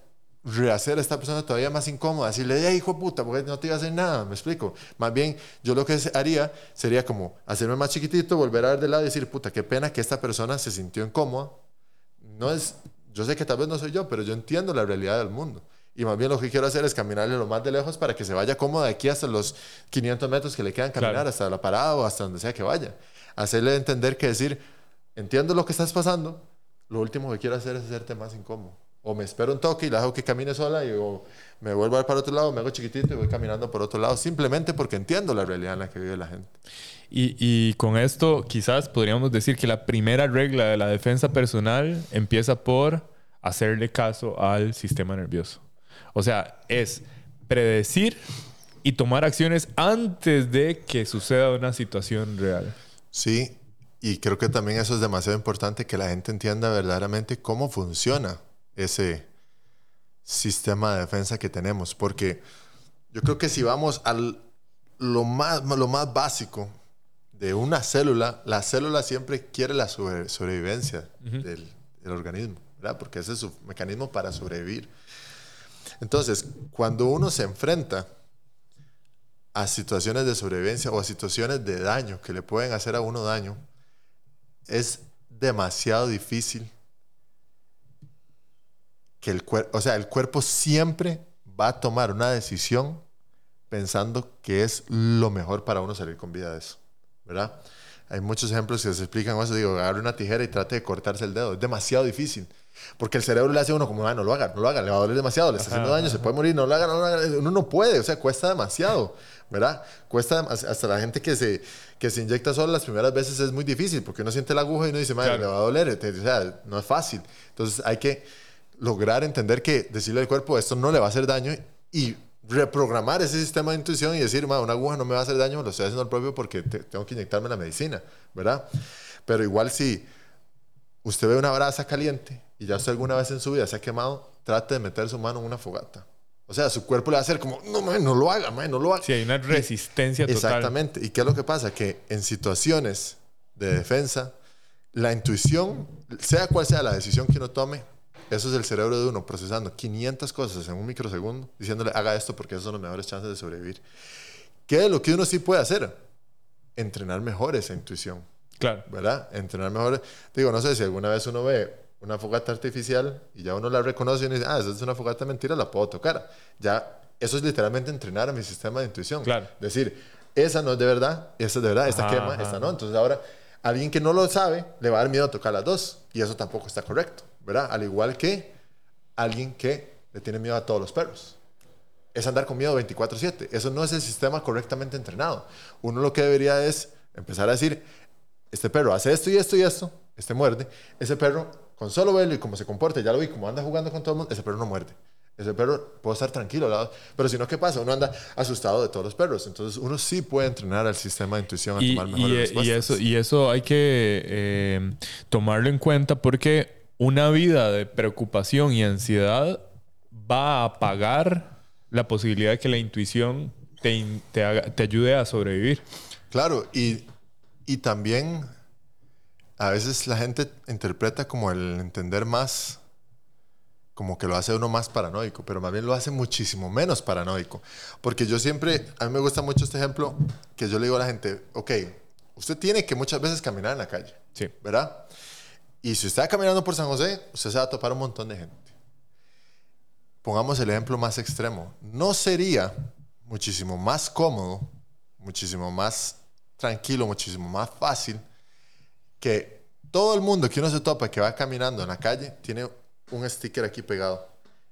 rehacer a esta persona todavía más incómoda, decirle, hey, hijo de puta, porque no te iba a hacer nada, me explico. Más bien, yo lo que haría sería como hacerme más chiquitito, volver a ver de lado y decir, puta, qué pena que esta persona se sintió incómoda. No es, yo sé que tal vez no soy yo, pero yo entiendo la realidad del mundo. Y más bien lo que quiero hacer es caminarle lo más de lejos para que se vaya cómodo de aquí hasta los 500 metros que le quedan caminar, Claro. hasta la parada o hasta donde sea que vaya. Hacerle entender que decir, entiendo lo que estás pasando, lo último que quiero hacer es hacerte más incómodo. O me espero un toque y la dejo que camine sola y o me vuelvo a ir para otro lado, me hago chiquitito y voy caminando por otro lado, simplemente porque entiendo la realidad en la que vive la gente. Y, y con esto quizás podríamos decir que la primera regla de la defensa personal empieza por hacerle caso al sistema nervioso. O sea, es predecir y tomar acciones antes de que suceda una situación real. Sí, y creo que también eso es demasiado importante que la gente entienda verdaderamente cómo funciona ese sistema de defensa que tenemos, porque yo creo que si vamos a lo más, lo más básico de una célula, la célula siempre quiere la sobre- sobrevivencia del, del organismo, ¿verdad? Porque ese es su mecanismo para sobrevivir. Entonces, cuando uno se enfrenta a situaciones de sobrevivencia o a situaciones de daño que le pueden hacer a uno daño, es demasiado difícil que el cuerpo, o sea, el cuerpo siempre va a tomar una decisión pensando que es lo mejor para uno salir con vida de eso, ¿verdad? Hay muchos ejemplos que se explican eso. Digo, agarre una tijera y trate de cortarse el dedo. Es demasiado difícil. Porque el cerebro le hace a uno como, ah, no lo haga, no lo haga, le va a doler demasiado, le está haciendo daño, se puede morir, no lo haga, no lo haga. Uno no puede, o sea, cuesta demasiado, ¿verdad? Cuesta, hasta la gente que se, que se inyecta sola las primeras veces es muy difícil, porque uno siente la aguja y uno dice, madre, Claro. le va a doler, o sea, no es fácil. Entonces hay que lograr entender que decirle al cuerpo, esto no le va a hacer daño y reprogramar ese sistema de intuición y decir, "Ma, una aguja no me va a hacer daño, lo estoy haciendo al propio porque te- tengo que inyectarme la medicina, ¿verdad? Pero igual si usted ve una brasa caliente y ya usted alguna vez en su vida se ha quemado, trate de meter su mano en una fogata. O sea, su cuerpo le va a hacer como, no, man, no lo haga, man, no lo haga. Sí, hay una resistencia total. Exactamente. ¿Y qué es lo que pasa? Que en situaciones de defensa, la intuición, sea cual sea la decisión que uno tome, eso es el cerebro de uno procesando 500 cosas en un microsegundo, diciéndole haga esto porque esos son los mejores chances de sobrevivir. ¿Qué es lo que uno sí puede hacer? Entrenar mejor esa intuición, Claro. ¿verdad? Entrenar mejor. Digo, no sé si alguna vez uno ve una fogata artificial y ya uno la reconoce y uno dice, ah, esa es una fogata mentira, la puedo tocar. Ya, eso es literalmente entrenar a mi sistema de intuición. Claro. Decir, esa no es de verdad, esa es de verdad, esta Ajá, quema, ajá. esta no. Entonces ahora, alguien que no lo sabe, le va a dar miedo a tocar las dos. Y eso tampoco está correcto, ¿verdad? Al igual que alguien que le tiene miedo a todos los perros. Es andar con miedo 24/7. Eso no es el sistema correctamente entrenado. Uno lo que debería es empezar a decir, este perro hace esto y esto y esto, este muerde. Ese perro, con solo verlo y cómo se comporta, ya lo vi, como anda jugando con todo el mundo, ese perro no muerde. Ese perro puede estar tranquilo al lado. Pero si no, ¿qué pasa? Uno anda asustado de todos los perros. Entonces, uno sí puede entrenar al sistema de intuición a Y, tomar mejores y respuestas. eso, y eso hay que eh, tomarlo en cuenta porque una vida de preocupación y ansiedad va a apagar la posibilidad de que la intuición te, in- te, haga- te ayude a sobrevivir. Claro, y, y también a veces la gente interpreta como el entender más, como que lo hace uno más paranoico, pero más bien lo hace muchísimo menos paranoico. Porque yo siempre, a mí me gusta mucho este ejemplo, que yo le digo a la gente, ok, usted tiene que muchas veces caminar en la calle, Sí. ¿verdad? Y si usted está caminando por San José, usted se va a topar un montón de gente. Pongamos el ejemplo más extremo. ¿No sería muchísimo más cómodo, muchísimo más tranquilo, muchísimo más fácil que todo el mundo que uno se topa que va caminando en la calle tiene un sticker aquí pegado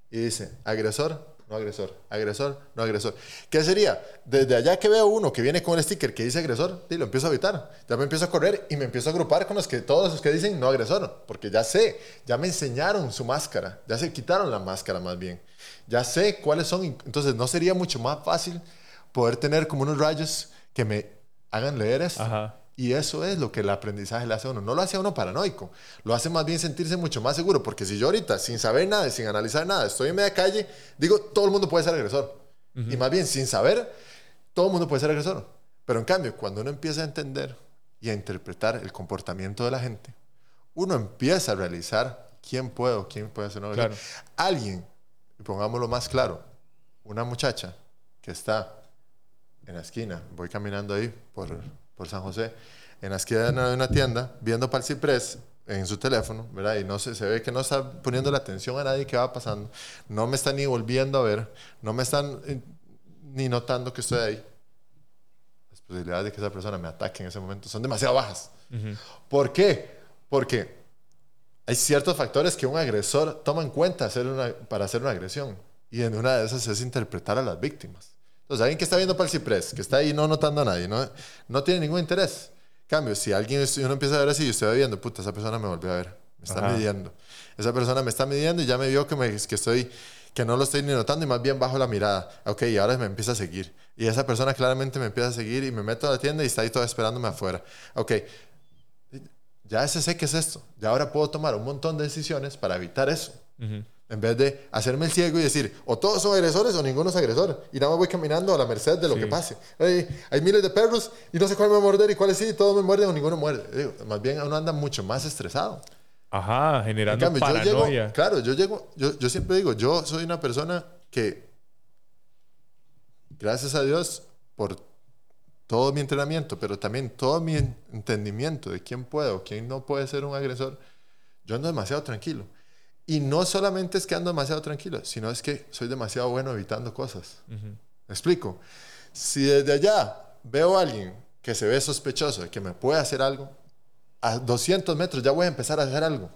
y dice agresor no agresor, agresor, no agresor. ¿Qué sería? Desde allá que veo uno que viene con el sticker que dice agresor, y lo empiezo a evitar. Ya me empiezo a correr y me empiezo a agrupar con los que todos los que dicen no agresor, porque ya sé, ya me enseñaron su máscara, ya se quitaron la máscara más bien. Ya sé cuáles son, entonces no sería mucho más fácil poder tener como unos rayos que me hagan leer esto. Ajá. Y eso es lo que el aprendizaje le hace a uno. No lo hace a uno paranoico, lo hace más bien sentirse mucho más seguro. Porque si yo ahorita, sin saber nada, sin analizar nada, estoy en media calle, digo, todo el mundo puede ser agresor. Y más bien, sin saber, todo el mundo puede ser agresor. Pero en cambio, cuando uno empieza a entender y a interpretar el comportamiento de la gente, uno empieza a realizar quién puede o quién puede ser un agresor. Alguien, y pongámoslo más claro, una muchacha que está en la esquina, voy caminando ahí por por San José, en la esquina de una tienda, viendo para el ciprés en su teléfono, ¿verdad? Y no se, se ve que no está poniendo la atención a nadie que va pasando, no me está ni volviendo a ver, no me están eh, ni notando que estoy ahí. Las posibilidades de que esa persona me ataque en ese momento son demasiado bajas. ¿Por qué? Porque hay ciertos factores que un agresor toma en cuenta hacer una, para hacer una agresión. Y en una de esas es interpretar a las víctimas. Entonces, alguien que está viendo para el ciprés, que está ahí no notando a nadie, no, no tiene ningún interés. cambio, si alguien uno empieza a ver así y usted va viendo, puta, esa persona me volvió a ver, me está midiendo. Esa persona me está midiendo y ya me vio que, me, que estoy que no lo estoy ni notando y más bien bajo la mirada. Ok, y ahora me empieza a seguir. Y esa persona claramente me empieza a seguir y me meto a la tienda y está ahí todo esperándome afuera. Ok, ya sé qué es esto. Ya ahora puedo tomar un montón de decisiones para evitar eso. En vez de hacerme el ciego y decir, o todos son agresores o ninguno es agresor. Y nada más voy caminando a la merced de lo que pase. Hay, miles de perros y no sé cuál me va a morder y cuáles sí, todos me muerden o ninguno muerde. más bien uno anda mucho más estresado. Ajá, generando paranoia. claro, yo llego, yo, yo siempre digo, yo soy una persona que, gracias a Dios, por todo mi entrenamiento, pero también todo mi entendimiento de quién puede o quién no puede ser un agresor, yo ando demasiado tranquilo. Y no solamente es que ando demasiado tranquilo, sino es que soy demasiado bueno evitando cosas. ¿Me explico? Si desde allá veo a alguien que se ve sospechoso de que me puede hacer algo, a 200 metros ya voy a empezar a hacer algo.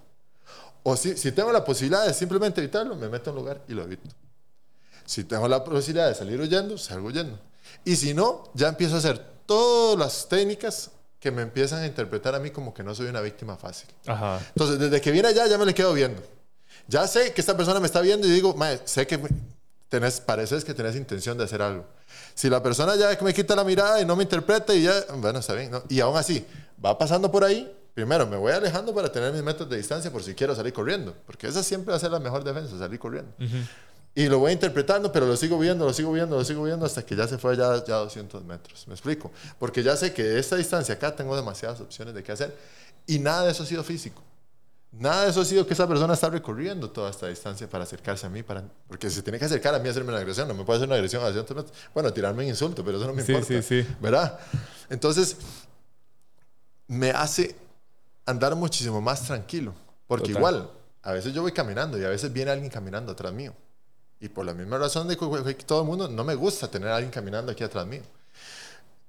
O si, si tengo la posibilidad de simplemente evitarlo, me meto en un lugar y lo evito. Si tengo la posibilidad de salir huyendo, salgo huyendo. Y si no, ya empiezo a hacer todas las técnicas que me empiezan a interpretar a mí como que no soy una víctima fácil. Entonces, desde que viene allá, ya me le quedo viendo. Ya sé que esta persona me está viendo y digo, sé que tenés, pareces que tenés intención de hacer algo. Si la persona ya me quita la mirada y no me interpreta y ya, bueno, está bien. ¿no? Y aún así, va pasando por ahí, primero me voy alejando para tener mis metros de distancia por si quiero salir corriendo. Porque esa siempre va a ser la mejor defensa, salir corriendo. Y lo voy interpretando, pero lo sigo viendo, lo sigo viendo, lo sigo viendo hasta que ya se fue ya, ya 200 metros. ¿Me explico? Porque ya sé que de esta distancia acá tengo demasiadas opciones de qué hacer y nada de eso ha sido físico. Nada de eso ha sido que esa persona está recorriendo toda esta distancia para acercarse a mí, para, porque se tiene que acercar a mí a hacerme una agresión, no me puede hacer una agresión. Bueno, tirarme un insulto, pero eso no me importa. Sí, sí. ¿Verdad? Entonces, me hace andar muchísimo más tranquilo, porque igual, a veces yo voy caminando y a veces viene alguien caminando atrás mío. Y por la misma razón de que todo el mundo no me gusta tener a alguien caminando aquí atrás mío.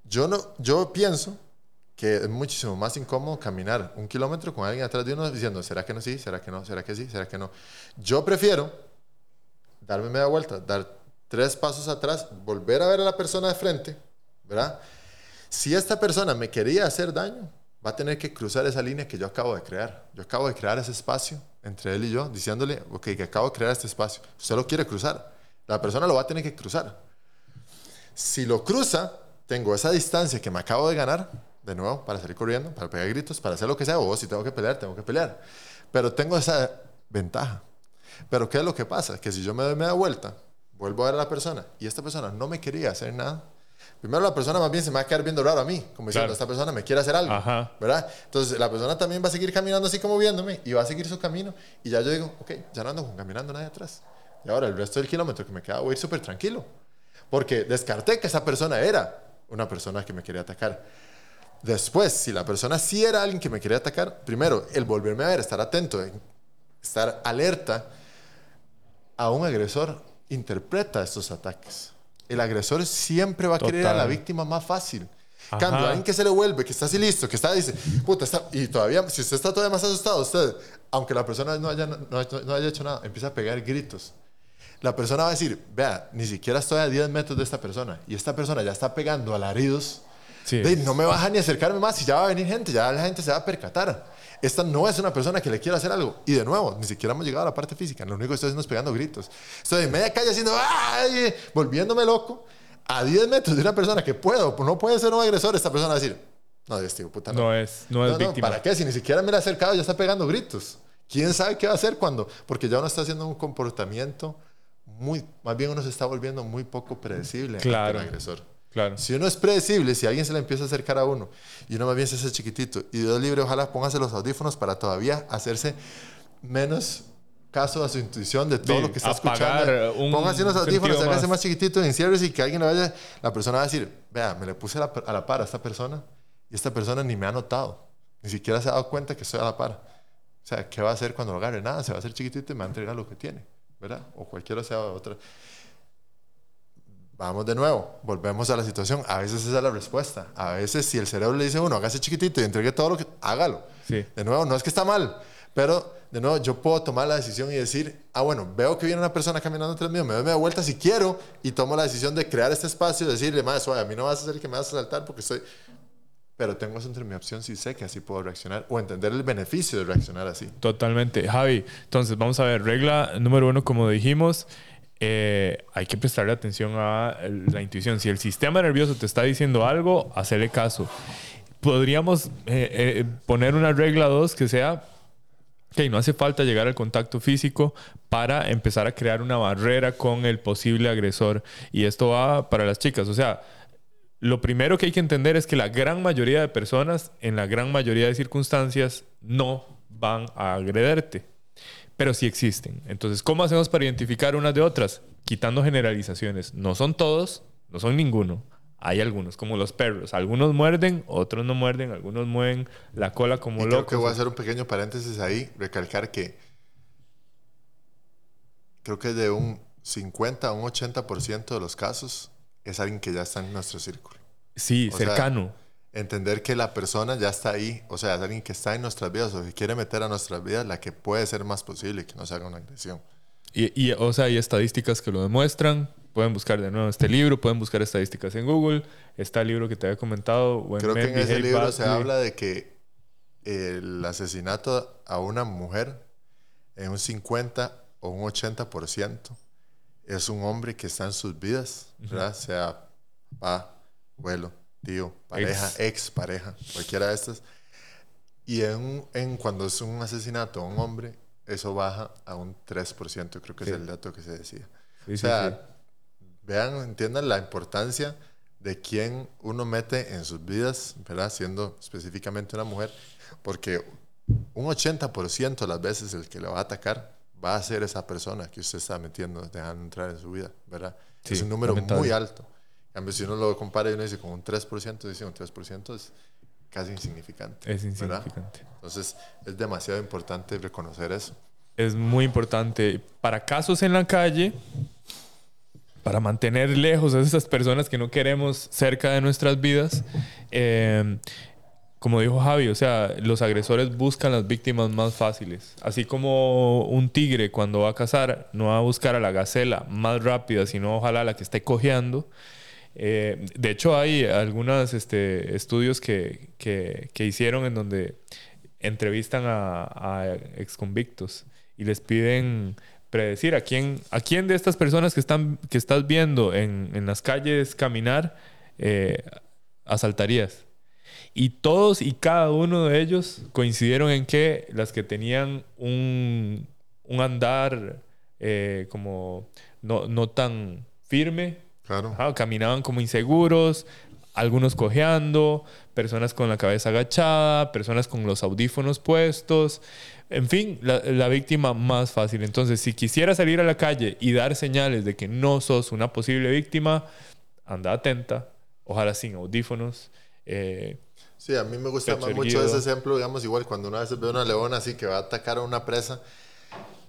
Yo, no, yo pienso que es muchísimo más incómodo caminar un kilómetro con alguien atrás de uno diciendo, ¿será que no sí? ¿Será que no? ¿Será que sí? ¿Será que no? Yo prefiero darme media vuelta, dar tres pasos atrás, volver a ver a la persona de frente, ¿verdad? Si esta persona me quería hacer daño, va a tener que cruzar esa línea que yo acabo de crear. Yo acabo de crear ese espacio entre él y yo, diciéndole, ok, que acabo de crear este espacio. Usted lo quiere cruzar. La persona lo va a tener que cruzar. Si lo cruza, tengo esa distancia que me acabo de ganar, de nuevo, para salir corriendo, para pegar gritos, para hacer lo que sea, o si tengo que pelear, tengo que pelear. Pero tengo esa ventaja. Pero ¿qué es lo que pasa? Que si yo me doy media vuelta, vuelvo a ver a la persona y esta persona no me quería hacer nada, primero la persona más bien se me va a quedar viendo raro a mí, como diciendo, esta persona me quiere hacer algo, ¿verdad? Entonces la persona también va a seguir caminando así como viéndome y va a seguir su camino y ya yo digo, ok, ya no ando caminando nadie atrás. Y ahora el resto del kilómetro que me queda voy a ir súper tranquilo, porque descarté que esa persona era una persona que me quería atacar. Después, si la persona sí era alguien que me quería atacar, primero, el volverme a ver, estar atento, estar alerta a un agresor, interpreta estos ataques. El agresor siempre va a querer a la víctima más fácil. Cambio, alguien que se le vuelve, que está así listo, que está, dice, puta, está, y todavía, si usted está todavía más asustado, usted, aunque la persona no haya, no, haya hecho nada, empieza a pegar gritos. la persona va a decir, vea, ni siquiera estoy a 10 metros de esta persona y esta persona ya está pegando alaridos. Sí. de, no me baja ni acercarme más y ya va a venir gente, ya la gente se va a percatar. Esta no es una persona que le quiera hacer algo. Y de nuevo, ni siquiera hemos llegado a la parte física. Lo único que estoy haciendo es pegando gritos. Estoy en media calle haciendo, ¡ay! volviéndome loco. A 10 metros de una persona que puedo, no puede ser un agresor, esta persona va a decir, no, Dios tío, puta, no. No es, no es víctima. ¿Para qué? Si ni siquiera me la he acercado, ya está pegando gritos. ¿Quién sabe qué va a hacer cuando? Porque ya uno está haciendo un comportamiento muy, más bien uno se está volviendo muy poco predecible Claro. el agresor. Claro. Si uno es predecible, si alguien se le empieza a acercar a uno y uno más bien se hace chiquitito y Dios libre, ojalá póngase los audífonos para todavía hacerse menos caso a su intuición de todo Sí, lo que está escuchando. Póngase los audífonos, hágase más. chiquitito, enciérrese y que alguien le vaya. La persona va a decir: Vea, me le puse a la, a la par a esta persona y esta persona ni me ha notado, ni siquiera se ha dado cuenta que estoy a la par. O sea, ¿qué va a hacer cuando lo agarre? Nada, se va a hacer chiquitito y me va a entregar lo que tiene, ¿verdad? O cualquiera sea otra. Vamos de nuevo, volvemos a la situación. A veces esa es la respuesta. A veces, si el cerebro le dice a uno, hágase chiquitito y entregue todo lo que. Hágalo. Sí. De nuevo, no es que está mal, pero de nuevo, yo puedo tomar la decisión y decir, ah, bueno, veo que viene una persona caminando atrás mío, me doy media vuelta si quiero y tomo la decisión de crear este espacio y decirle, más suave, a mí no vas a hacer que me vas a saltar porque estoy. Pero tengo eso entre mi opción si sé que así puedo reaccionar o entender el beneficio de reaccionar así. Totalmente. Javi, entonces vamos a ver, regla número uno, como dijimos, eh, hay que prestarle atención a la intuición. Si el sistema nervioso te está diciendo algo, hacerle caso. Podríamos eh, eh, poner una regla dos que sea que no hace falta llegar al contacto físico para empezar a crear una barrera con el posible agresor. Y esto va para las chicas. O sea, lo primero que hay que entender es que la gran mayoría de personas, en la gran mayoría de circunstancias, no van a agrederte. Pero sí existen. Entonces, ¿cómo hacemos para identificar unas de otras? Quitando generalizaciones. No son todos, no son ninguno. Hay algunos, como los perros. Algunos muerden, otros no muerden, algunos mueven la cola como Y creo locos. que voy a hacer un pequeño paréntesis ahí, recalcar que creo que de un 50 a un 80% de los casos es alguien que ya está en nuestro círculo. Sí, O sea, cercano. Entender que la persona ya está ahí, o sea, es alguien que está en nuestras vidas o que quiere meter a nuestras vidas la que puede ser más posible que nos haga una agresión. Y, y, o sea, hay estadísticas que lo demuestran. Pueden buscar de nuevo este libro, pueden buscar estadísticas en Google. Está el libro que te había comentado. o Creo que en ese libro se Badly. habla de que el asesinato a una mujer en un 50 o un 80% es un hombre que está en sus vidas, ¿verdad? Sea papá, abuelo, tío, pareja, Ex. ex, pareja, cualquiera de estas. Y en, en cuando es un asesinato a un hombre, eso baja a un 3%, creo que Sí. es el dato que se decía. Sí, o sea, sí. vean, entiendan la importancia de quién uno mete en sus vidas, ¿verdad? Siendo específicamente una mujer, porque un 80% de las veces el que le va a atacar va a ser esa persona que usted está metiendo, dejando entrar en su vida, ¿verdad? Es un número lamentable. muy alto. En cambio, si uno lo compara y uno dice con un 3%, dice un 3% es casi insignificante. Es ¿verdad? insignificante. Entonces, es demasiado importante reconocer eso. Es muy importante. Para casos en la calle, para mantener lejos a esas personas que no queremos cerca de nuestras vidas, eh, como dijo Javi, o sea, los agresores buscan las víctimas más fáciles. Así como un tigre cuando va a cazar no va a buscar a la gacela más rápida, sino ojalá la que esté cojeando. Eh, de hecho, hay algunos este, estudios que, que- que hicieron en donde entrevistan a, a exconvictos y les piden predecir a quién, a quién de estas personas que, están, que estás viendo en, en las calles caminar eh, asaltarías. Y todos y cada uno de ellos coincidieron en que las que tenían un, un andar eh, como no, no tan firme, Claro. Ajá, caminaban como inseguros, algunos cojeando, personas con la cabeza agachada, personas con los audífonos puestos. En fin, la, la víctima más fácil. Entonces, si quisiera salir a la calle y dar señales de que no sos una posible víctima, anda atenta, ojalá sin audífonos. eh, Sí, a mí me gusta más mucho ese ejemplo, digamos, igual cuando una vez ve una leona así que va a atacar a una presa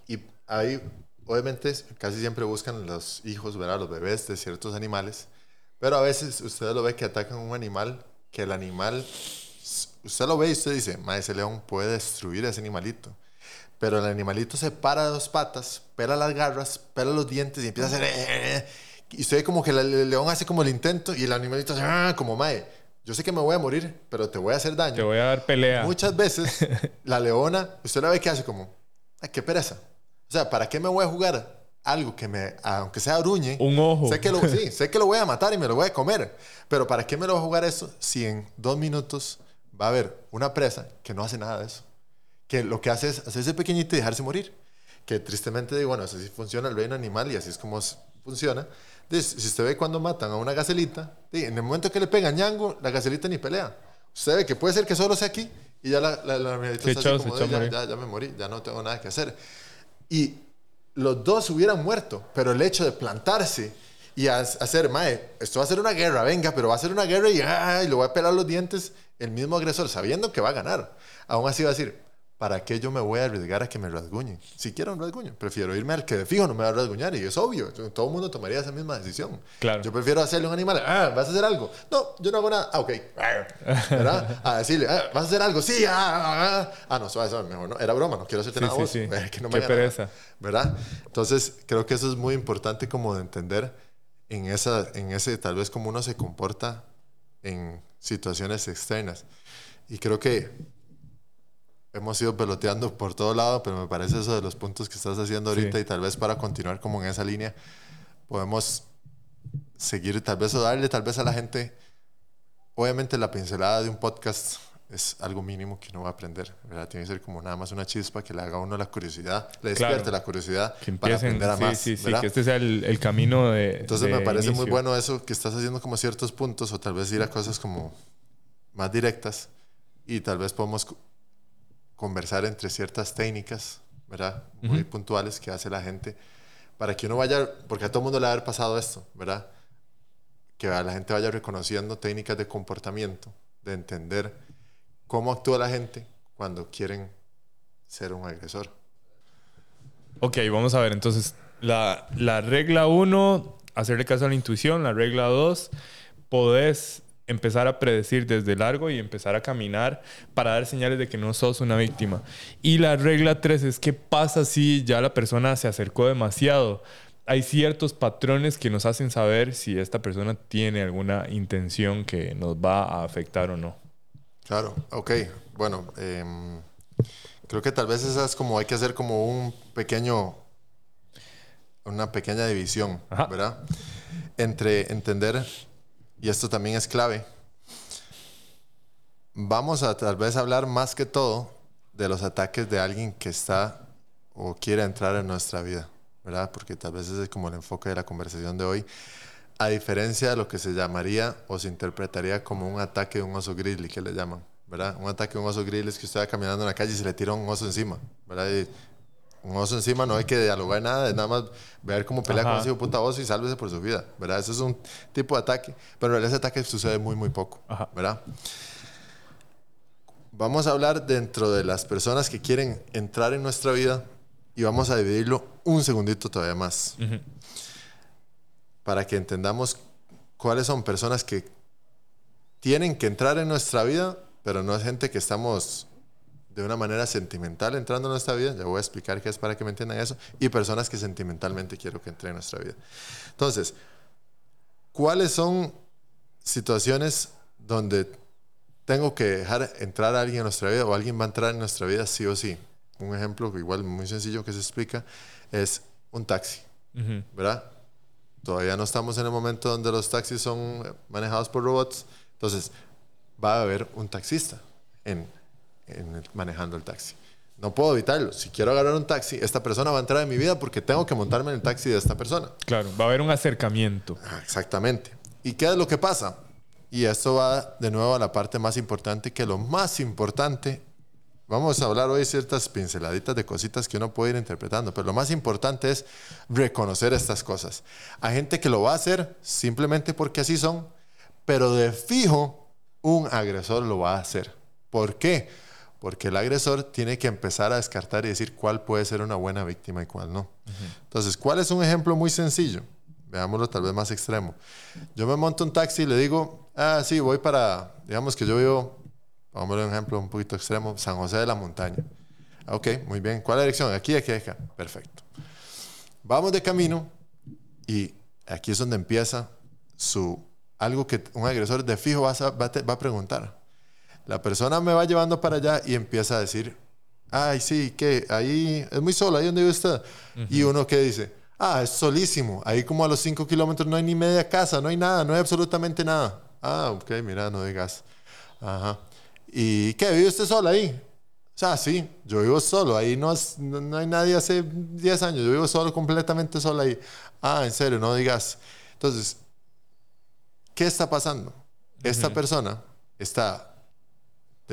y ahí, obviamente, casi siempre buscan los hijos, ¿verdad? Los bebés de ciertos animales, pero a veces usted lo ve que atacan un animal, que el animal, usted lo ve y usted dice, ma, ese león puede destruir a ese animalito. Pero el animalito se para de dos patas, pela las garras, pela los dientes y empieza a hacer... "Eh", y usted ve como que el, el león hace como el intento y el animalito hace "Ah", como mae. Yo sé que me voy a morir, pero te voy a hacer daño. Te voy a dar pelea. Muchas veces la leona, usted la ve que hace como, ay, qué pereza. O sea, ¿para qué me voy a jugar algo que me, aunque sea gruñe? Un ojo. Sé que, lo, sí, sé que lo voy a matar y me lo voy a comer. Pero ¿para qué me lo voy a jugar eso si en dos minutos va a haber una presa que no hace nada de eso? Que lo que hace es hacerse pequeñito y dejarse morir. Que tristemente, digo, bueno, así funciona el reino animal y así es como funciona. Entonces, si usted ve cuando matan a una gacelita, en el momento que le pegan ñango, la gacelita ni pelea. Usted ve que puede ser que solo sea aquí y ya la, la, la Se está así como, "Ya- morir". ya, ya me morí, ya no tengo nada que hacer. Y los dos hubieran muerto, pero el hecho de plantarse y ha- hacer, mae, esto va a ser una guerra, venga, pero va a ser una guerra y, ah, y le voy a pelar los dientes, el mismo agresor, sabiendo que va a ganar. Aún así va a decir, ¿para qué yo me voy a arriesgar a que me rasguñen? Si quiero un rasguño, prefiero irme al que de fijo no me va a rasguñar y es obvio, todo el mundo tomaría esa misma decisión. Claro. Yo prefiero hacerle a un animal, ah, ¿vas a hacer algo? No, yo no hago nada. Ah, ok. ¿Verdad? A decirle, ah, ¿vas a hacer algo? Sí, ah, ah, ah. Ah, no, suave, suave, mejor no. Era broma, no quiero hacerte Sí, nada sí, vos. sí. Eh, que no me Qué haga nada. pereza. ¿verdad? Entonces, creo que eso es muy importante como de entender en, esa, en ese, tal vez, cómo uno se comporta en situaciones externas. Y creo que hemos ido peloteando por todo lado, pero me parece eso de los puntos que estás haciendo ahorita Sí. y tal vez para continuar como en esa línea, podemos seguir tal vez o darle tal vez a la gente, obviamente la pincelada de un podcast es algo mínimo que uno va a aprender, ¿verdad? Tiene que ser como nada más una chispa que le haga a uno la curiosidad, le Claro. despierte la curiosidad Que para aprender a Sí, más, sí, sí. Que este sea el, el camino de. Entonces de me parece muy inicio. bueno eso que estás haciendo como ciertos puntos o tal vez ir a cosas como más directas y tal vez podemos conversar entre ciertas técnicas, ¿verdad? Muy puntuales que hace la gente para que uno vaya, porque a todo el mundo le va a haber pasado esto, ¿verdad? Que la gente vaya reconociendo técnicas de comportamiento, de entender cómo actúa la gente cuando quieren ser un agresor. Ok, vamos a ver. Entonces, la, la regla 1, hacerle caso a la intuición. La regla 2, podés empezar a predecir desde largo y empezar a caminar para dar señales de que no sos una víctima. Y la regla 3 es qué pasa si ya la persona se acercó demasiado. Hay ciertos patrones que nos hacen saber si esta persona tiene alguna intención que nos va a afectar o no. Claro, ok. Bueno, em, creo que tal vez esas como hay que hacer como un pequeño, una pequeña división, Ajá. ¿verdad? Entre entender, y esto también es clave, vamos a tal vez hablar más que todo de los ataques de alguien que está o quiere entrar en nuestra vida, ¿verdad? Porque tal vez ese es como el enfoque de la conversación de hoy. A diferencia de lo que se llamaría o se interpretaría como un ataque de un oso grizzly, que le llaman, ¿verdad? Un ataque de un oso grizzly es que usted va caminando en la calle y se le tira un oso encima, ¿verdad? Y un oso encima no hay que dialogar nada, es nada más ver cómo pelea Ajá. con ese puta oso y sálvese por su vida, ¿verdad? Eso es un tipo de ataque, pero en realidad ese ataque sucede muy, muy poco, Ajá. ¿verdad? Vamos a hablar dentro de las personas que quieren entrar en nuestra vida y vamos a dividirlo un segundito todavía más para que entendamos cuáles son personas que tienen que entrar en nuestra vida, pero no es gente que estamos de una manera sentimental entrando en nuestra vida. Ya voy a explicar qué es para que me entiendan eso. Y personas que sentimentalmente quiero que entren en nuestra vida. Entonces, ¿cuáles son situaciones donde tengo que dejar entrar a alguien en nuestra vida o alguien va a entrar en nuestra vida sí o sí? Un ejemplo igual muy sencillo que se explica es un taxi. ¿verdad? Todavía no estamos en el momento donde los taxis son manejados por robots. Entonces, va a haber un taxista en, en el- manejando el taxi. No puedo evitarlo. Si quiero agarrar un taxi, esta persona va a entrar en mi vida porque tengo que montarme en el taxi de esta persona. Claro, va a haber un acercamiento. Ah, Exactamente. ¿Y qué es lo que pasa? Y esto va de nuevo a la parte más importante, que lo más importante, vamos a hablar hoy ciertas pinceladitas de cositas que uno puede ir interpretando, pero lo más importante es reconocer estas cosas. Hay gente que lo va a hacer simplemente porque así son, pero de fijo un agresor lo va a hacer. ¿Por qué? Porque el agresor tiene que empezar a descartar y decir cuál puede ser una buena víctima y cuál no. Entonces, ¿cuál es un ejemplo muy sencillo? Veámoslo tal vez más extremo. Yo me monto un taxi y le digo, ah, sí, voy para, digamos que yo vivo, vamos a ver un ejemplo un poquito extremo, San José de la Montaña. Ok, muy bien. ¿Cuál es la dirección? Aquí, aquí, acá. Perfecto. Vamos de camino y aquí es donde empieza su algo que un agresor de fijo va a, va a preguntar. La persona me va llevando para allá y empieza a decir, ay, sí, que ahí es muy solo, ahí donde vive usted. Y uno que dice, ah, es solísimo, ahí como a los 5 kilómetros no hay ni media casa, no hay nada, no hay absolutamente nada. Ah, ok, mira, no digas. Ajá. ¿Y qué? ¿Vive usted solo ahí? O sea, sí, yo vivo solo, ahí no, no, hay nadie hace 10 años, yo vivo solo, completamente solo ahí. Ah, en serio, no digas. Entonces, ¿qué está pasando? Esta persona está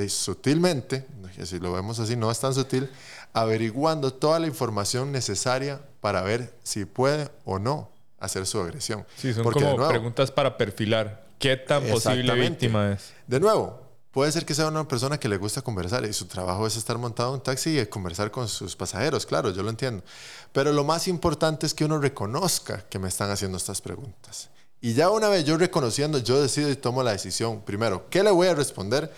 sutilmente, si lo vemos así, no es tan sutil, averiguando toda la información necesaria para ver si puede o no hacer su agresión. Sí, son como preguntas para perfilar qué tan posible víctima es. De nuevo, puede ser que sea una persona que le gusta conversar y su trabajo es estar montado en un taxi y conversar con sus pasajeros, claro, yo lo entiendo. Pero lo más importante es que uno reconozca que me están haciendo estas preguntas. Y ya una vez yo reconociendo, yo decido y tomo la decisión, primero, ¿qué le voy a responder?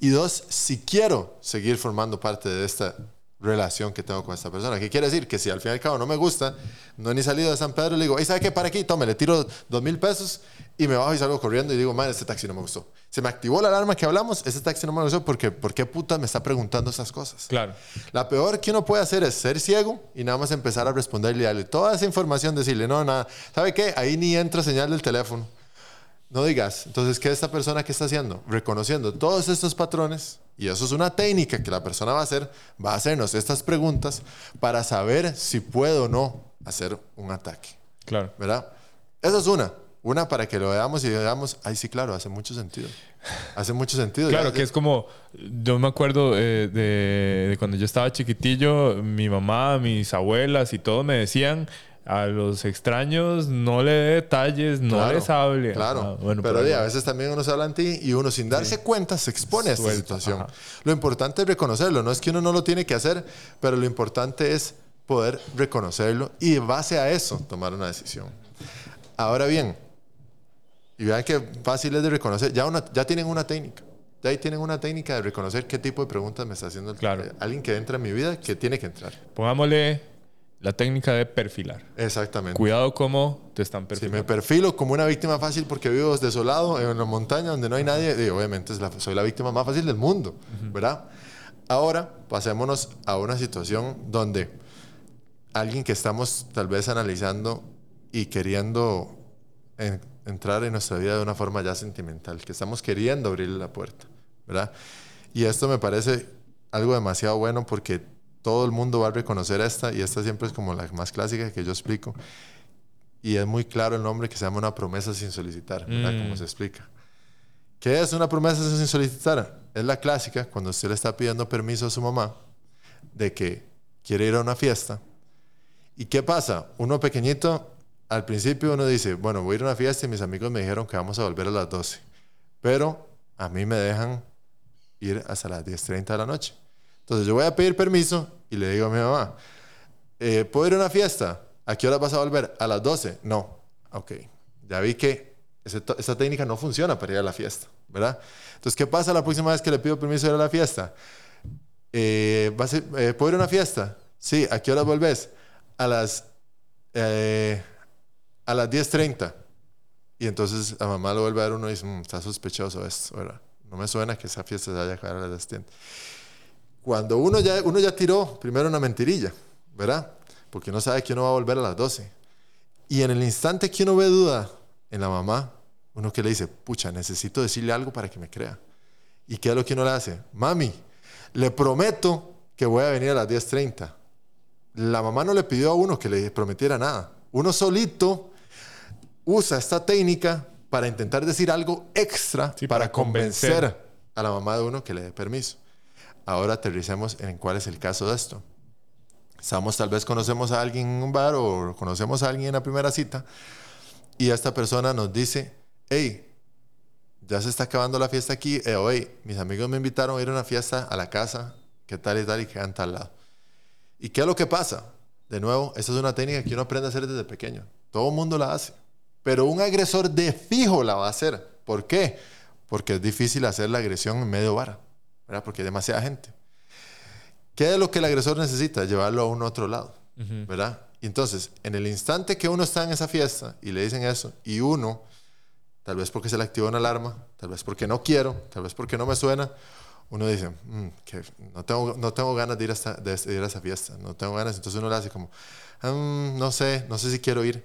Y dos, si quiero seguir formando parte de esta relación que tengo con esta persona. ¿Qué quiere decir? Que si al fin y al cabo no me gusta, no he ni salido de San Pedro, le digo, ¿y sabe qué? Para aquí, tome, le tiro dos mil pesos y me bajo y salgo corriendo y digo, man, este taxi no me gustó. Se me activó la alarma que hablamos, este taxi no me gustó porque, ¿por qué puta me está preguntando esas cosas? Claro. La peor que uno puede hacer es ser ciego y nada más empezar a responderle y darle toda esa información, decirle, no, nada. ¿Sabe qué? Ahí ni entra señal del teléfono no digas. Entonces, ¿qué es esta persona que está haciendo? Reconociendo todos estos patrones, y eso es una técnica que la persona va a hacer, va a hacernos estas preguntas para saber si puede o no hacer un ataque. Claro. ¿Verdad? Esa es una. Una para que lo veamos y veamos, ay, sí, claro, hace mucho sentido. Hace mucho sentido. Claro, que es como, yo me acuerdo eh, de, de, cuando yo estaba chiquitillo, mi mamá, mis abuelas y todo me decían, a los extraños no le dé detalles, no les hable. Claro, bueno, pero, a veces también uno se habla en ti y uno sin darse cuenta se expone a esta situación. Lo importante es reconocerlo, no es que uno no lo tiene que hacer, pero lo importante es poder reconocerlo y en base a eso tomar una decisión. Ahora bien, y vean que fácil es de reconocer, ya, ya tienen una técnica. Ya ahí tienen una técnica de reconocer qué tipo de preguntas me está haciendo claro. alguien que entra en mi vida que tiene que entrar. Pongámosle la técnica de perfilar. Exactamente. Cuidado cómo te están perfilando. Si me perfilo como una víctima fácil porque vivo desolado en la montaña donde no hay nadie, obviamente soy la víctima más fácil del mundo, ¿verdad? Ahora pasémonos a una situación donde alguien que estamos tal vez analizando y queriendo entrar en nuestra vida de una forma ya sentimental, que estamos queriendo abrirle la puerta, ¿verdad? Y esto me parece algo demasiado bueno porque todo el mundo va a reconocer esta y esta siempre es como la más clásica que yo explico. Y es muy claro el nombre que se llama una promesa sin solicitar, ¿verdad? Como mm. se explica. ¿Qué es una promesa sin solicitar? Es la clásica cuando usted le está pidiendo permiso a su mamá de que quiere ir a una fiesta. ¿Y qué pasa? Uno pequeñito, al principio uno dice, bueno, voy a ir a una fiesta y mis amigos me dijeron que vamos a volver a las 12. Pero a mí me dejan ir hasta las 10.30 de la noche. Entonces yo voy a pedir permiso y le digo a mi mamá, eh, ¿puedo ir a una fiesta? ¿A qué hora vas a volver? A las 12. No. Ok. Ya vi que esa técnica no funciona para ir a la fiesta, ¿verdad? Entonces, ¿qué pasa la próxima vez que le pido permiso de ir a la fiesta? Eh, eh, ¿Puedo ir a una fiesta? Sí. ¿A qué hora volvés? A las, a las 10.30. Y entonces la mamá lo vuelve a ver uno y dice, mm, está sospechoso esto. No me suena que esa fiesta se vaya a acabar a las 10 cuando uno ya, uno ya tiró primero una mentirilla, ¿verdad? Porque uno sabe que uno va a volver a las 12. Y en el instante que uno ve duda en la mamá, uno que le dice, pucha, necesito decirle algo para que me crea. ¿Y qué es lo que uno le hace? Mami, le prometo que voy a venir a las 10.30. La mamá no le pidió a uno que le prometiera nada. Uno solito usa esta técnica para intentar decir algo extra para, convencer a la mamá de uno que le dé permiso. Ahora aterricemos en cuál es el caso de esto. Estamos, tal vez conocemos a alguien en un bar o conocemos a alguien en la primera cita y esta persona nos dice, hey, ya se está acabando la fiesta aquí, eh, oye, mis amigos me invitaron a ir a una fiesta a la casa, qué tal y tal, y quedan tal lado. ¿Y qué es lo que pasa? De nuevo, esa es una técnica que uno aprende a hacer desde pequeño. Todo el mundo la hace. Pero un agresor de fijo la va a hacer. ¿Por qué? Porque es difícil hacer la agresión en medio bar. ¿Verdad? Porque hay demasiada gente. ¿Qué es lo que el agresor necesita? Llevarlo a un otro lado, ¿verdad? Y entonces, en el instante que uno está en esa fiesta y le dicen eso, y uno, tal vez porque se le activó una alarma, tal vez porque no quiero, tal vez porque no me suena, uno dice, mm, que no, tengo, no tengo ganas de ir, hasta, de ir a esa fiesta, no tengo ganas, entonces uno le hace como, mm, no sé, no sé si quiero ir.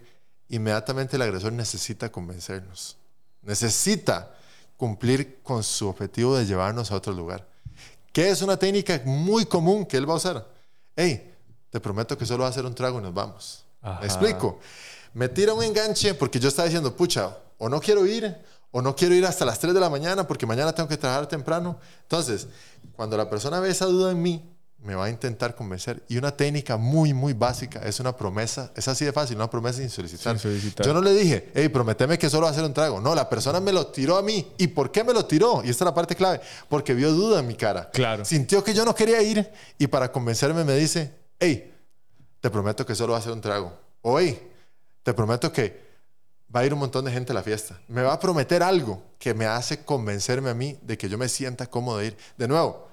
Inmediatamente el agresor necesita convencernos, necesita cumplir con su objetivo de llevarnos a otro lugar. ¿Qué es una técnica muy común que él va a usar? Hey, te prometo que solo va a hacer un trago y nos vamos. ¿Me explico? Me tira un enganche porque yo estaba diciendo, pucha, o no quiero ir, o no quiero ir hasta las 3 de la mañana porque mañana tengo que trabajar temprano. Entonces, cuando la persona ve esa duda en mí, me va a intentar convencer. Y una técnica muy, muy básica es una promesa. Es así de fácil, una promesa sin solicitar. Yo no le dije, hey, prometeme que solo va a hacer un trago. No, la persona me lo tiró a mí. ¿Y por qué me lo tiró? Y esta es la parte clave. Porque vio duda en mi cara. Claro. Sintió que yo no quería ir y para convencerme me dice, hey, te prometo que solo va a hacer un trago. O hey, te prometo que va a ir un montón de gente a la fiesta. Me va a prometer algo que me hace convencerme a mí de que yo me sienta cómodo de ir. De nuevo,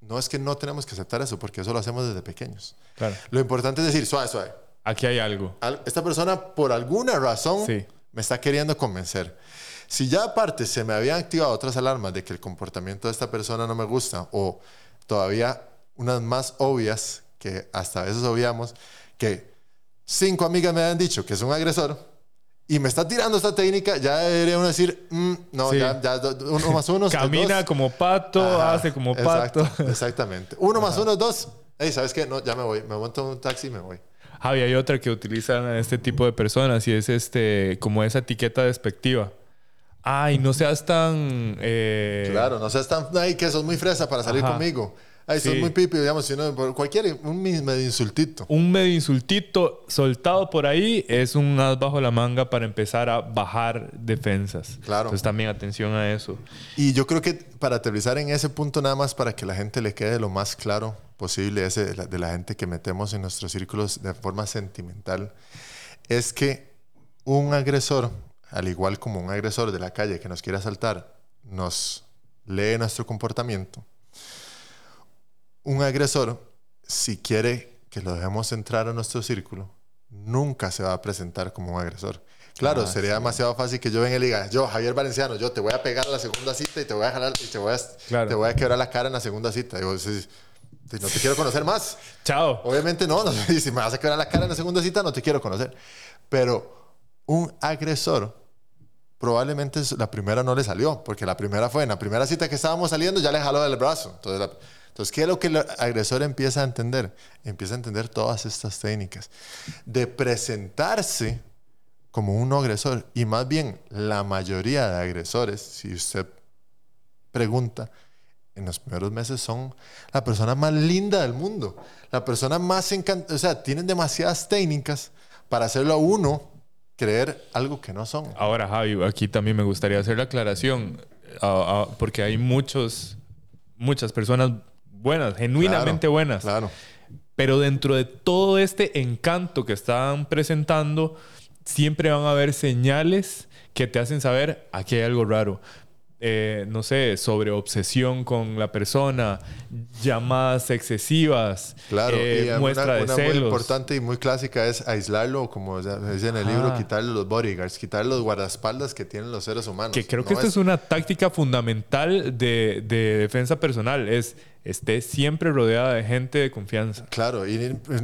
no es que no tenemos que aceptar eso, porque eso lo hacemos desde pequeños. Claro. Lo importante es decir, suave, suave. Aquí hay algo. Esta persona, por alguna razón, me está queriendo convencer. Si ya aparte se me habían activado otras alarmas de que el comportamiento de esta persona no me gusta, o todavía unas más obvias, que hasta a veces obviamos, que cinco amigas me han dicho que es un agresor, y me está tirando esta técnica, ya debería uno decir, mm, no, ya, ya, uno más uno. Camina como pato, hace como pato. exactamente. Uno más uno es dos. Hey, ¿sabes qué? No, ya me voy. Me monto un taxi y me voy. Javi, hay otra que utilizan a este tipo de personas y es este, como esa etiqueta despectiva. Ay, no seas tan. Eh... Claro, no seas tan. Ay, que sos muy fresa para salir conmigo. Ay, sí. muy pipi, digamos, sino por cualquier, un medio insultito. Un medio insultito soltado por ahí es un as bajo la manga para empezar a bajar defensas. Claro. Entonces también atención a eso. Y yo creo que para aterrizar en ese punto nada más para que la gente le quede lo más claro posible, ese de la, gente que metemos en nuestros círculos de forma sentimental, es que un agresor, al igual como un agresor de la calle que nos quiere asaltar, nos lee nuestro comportamiento un agresor, si quiere que lo dejemos entrar a nuestro círculo, nunca se va a presentar como un agresor. Claro, ah, sería demasiado fácil que yo venga y diga, yo, Javier Valenciano, yo te voy a pegar a la segunda cita y te voy a jalar y te voy a, te voy a quebrar la cara en la segunda cita. Digo, no te quiero conocer más. Chao. Obviamente no, no, si me vas a quebrar la cara en la segunda cita, no te quiero conocer. Pero un agresor probablemente la primera no le salió, porque la primera fue en la primera cita que estábamos saliendo, ya le jaló del brazo. Entonces, la, entonces, ¿qué es lo que el agresor empieza a entender? Empieza a entender todas estas técnicas de presentarse como un agresor. Y más bien, la mayoría de agresores, si usted pregunta, en los primeros meses son la persona más linda del mundo, la persona más encantada, o sea, tienen demasiadas técnicas para hacerlo a uno creer algo que no son. Ahora, Javi, aquí también me gustaría hacer la aclaración, porque hay muchos, muchas personas buenas, genuinamente buenas. Claro. Pero dentro de todo este encanto que están presentando, siempre van a haber señales que te hacen saber aquí hay algo raro. Eh, no sé, sobre obsesión con la persona, llamadas excesivas, claro, eh, muestra de celos. muy importante y muy clásica es aislarlo, como dice en el libro, quitarle los bodyguards, quitarle los guardaespaldas que tienen los seres humanos. Que creo que esta es... una táctica fundamental de, de defensa personal, es esté siempre rodeada de gente de confianza. Claro, y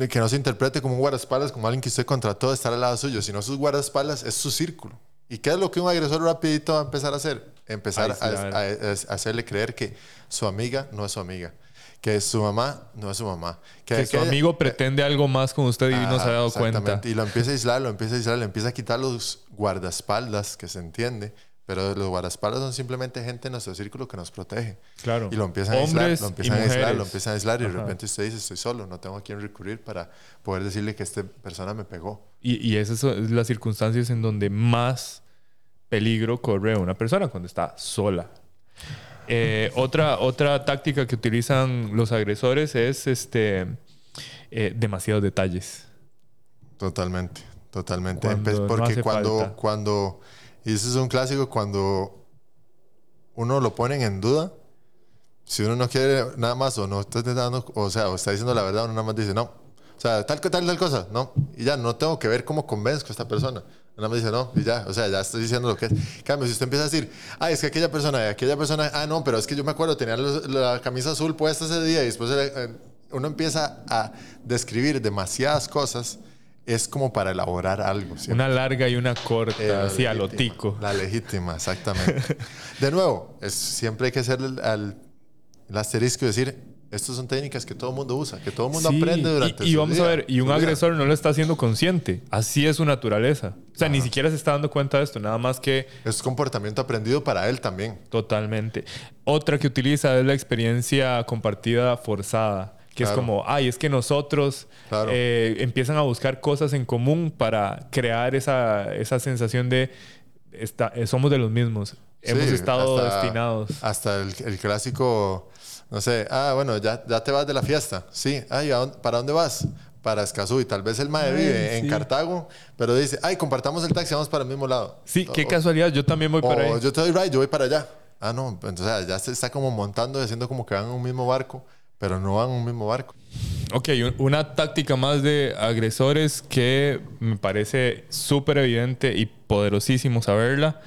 que no se interprete como un guardaespaldas, como alguien que usted contrató de estar al lado suyo, sino sus guardaespaldas es su círculo. ¿Y qué es lo que un agresor rapidito va a empezar a hacer? Empezar a, hacerle creer que su amiga no es su amiga. Que su mamá no es su mamá. Que, su amigo pretende algo más con usted y no se ha dado cuenta. Y lo empieza a aislar, lo empieza a aislar, le empieza a quitar los guardaespaldas, que se entiende pero los guardaespaldas son simplemente gente en nuestro círculo que nos protege. Claro. Y lo empiezan a aislar, lo empiezan a aislar, lo empiezan a aislar y de repente usted dice, estoy solo, no tengo a quién recurrir para poder decirle que esta persona me pegó. Y, y esas son las circunstancias en donde más peligro corre una persona cuando está sola. Eh, otra, otra táctica que utilizan los agresores es este, eh, demasiados detalles. Totalmente, totalmente. Porque cuando, cuando y eso es un clásico cuando uno lo ponen en duda, si uno no quiere nada más o no está dando, o sea, o está diciendo la verdad, uno nada más dice no. O sea, tal, tal, tal cosa, no. Y ya no tengo que ver cómo convenzco a esta persona. Nada más dice no, y ya, o sea, ya estoy diciendo lo que es. Cambio, si usted empieza a decir, ay, es que aquella persona, aquella persona, ah, no, pero es que yo me acuerdo, tenía la camisa azul puesta ese día y después eh, uno empieza a describir demasiadas cosas es como para elaborar algo. Una larga y una corta, eh, así a lo tico. La legítima, exactamente. de nuevo, es, siempre hay que hacer el, el asterisco y decir, estas son técnicas que todo el mundo usa, que todo el mundo aprende durante y, y vamos a ver, y un agresor no lo está haciendo consciente. Así es su naturaleza. O sea, ni siquiera se está dando cuenta de esto, nada más que... Es comportamiento aprendido para él también. Totalmente. Otra que utiliza es la experiencia compartida forzada que es como, ay, es que nosotros eh, empiezan a buscar cosas en común para crear esa, esa sensación de eh, somos de los mismos, hemos estado destinados. Hasta el, el, clásico, no sé, ah, bueno, ya, ya te vas de la fiesta, sí, ay, ¿para dónde vas? Para Escazú y tal vez el mae vive en Cartago, pero dice, ay, compartamos el taxi, vamos para el mismo lado. Sí, qué casualidad, yo también voy para ahí. Yo te doy ride, yo voy para allá. Ah, no, entonces ya se está como montando, haciendo como que van en un mismo barco pero no van en un mismo barco. Ok, una táctica más de agresores que me parece súper evidente y poderosísimo saberla,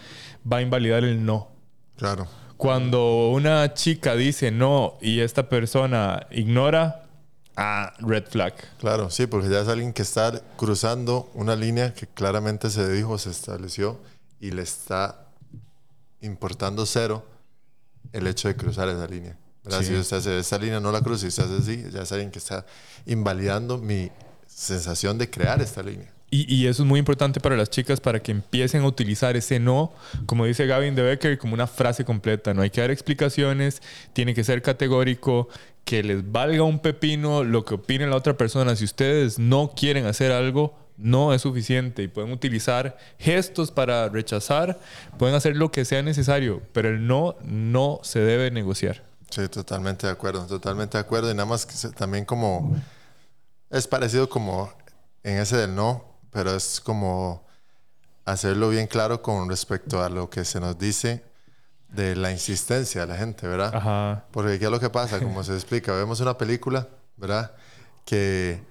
va a invalidar el no. Claro. Cuando una chica dice no y esta persona ignora, ah, red flag. Claro, sí, porque ya es alguien que está cruzando una línea que claramente se dijo, se estableció y le está importando cero el hecho de cruzar esa línea. Si usted hace esa línea, no la cruza, y usted hace así, ya saben que está invalidando mi sensación de crear esta línea. Y, y, eso es muy importante para las chicas para que empiecen a utilizar ese no, como dice Gavin de Becker, como una frase completa. No hay que dar explicaciones, tiene que ser categórico, que les valga un pepino lo que opine la otra persona. Si ustedes no quieren hacer algo, no es suficiente y pueden utilizar gestos para rechazar, pueden hacer lo que sea necesario, pero el no no se debe negociar. Sí, totalmente de acuerdo, totalmente de acuerdo. Y nada más que también como es parecido como en ese del no, pero es como hacerlo bien claro con respecto a lo que se nos dice de la insistencia de la gente, ¿verdad? Ajá. Porque ¿qué es lo que pasa? Como se explica, vemos una película, ¿verdad? Que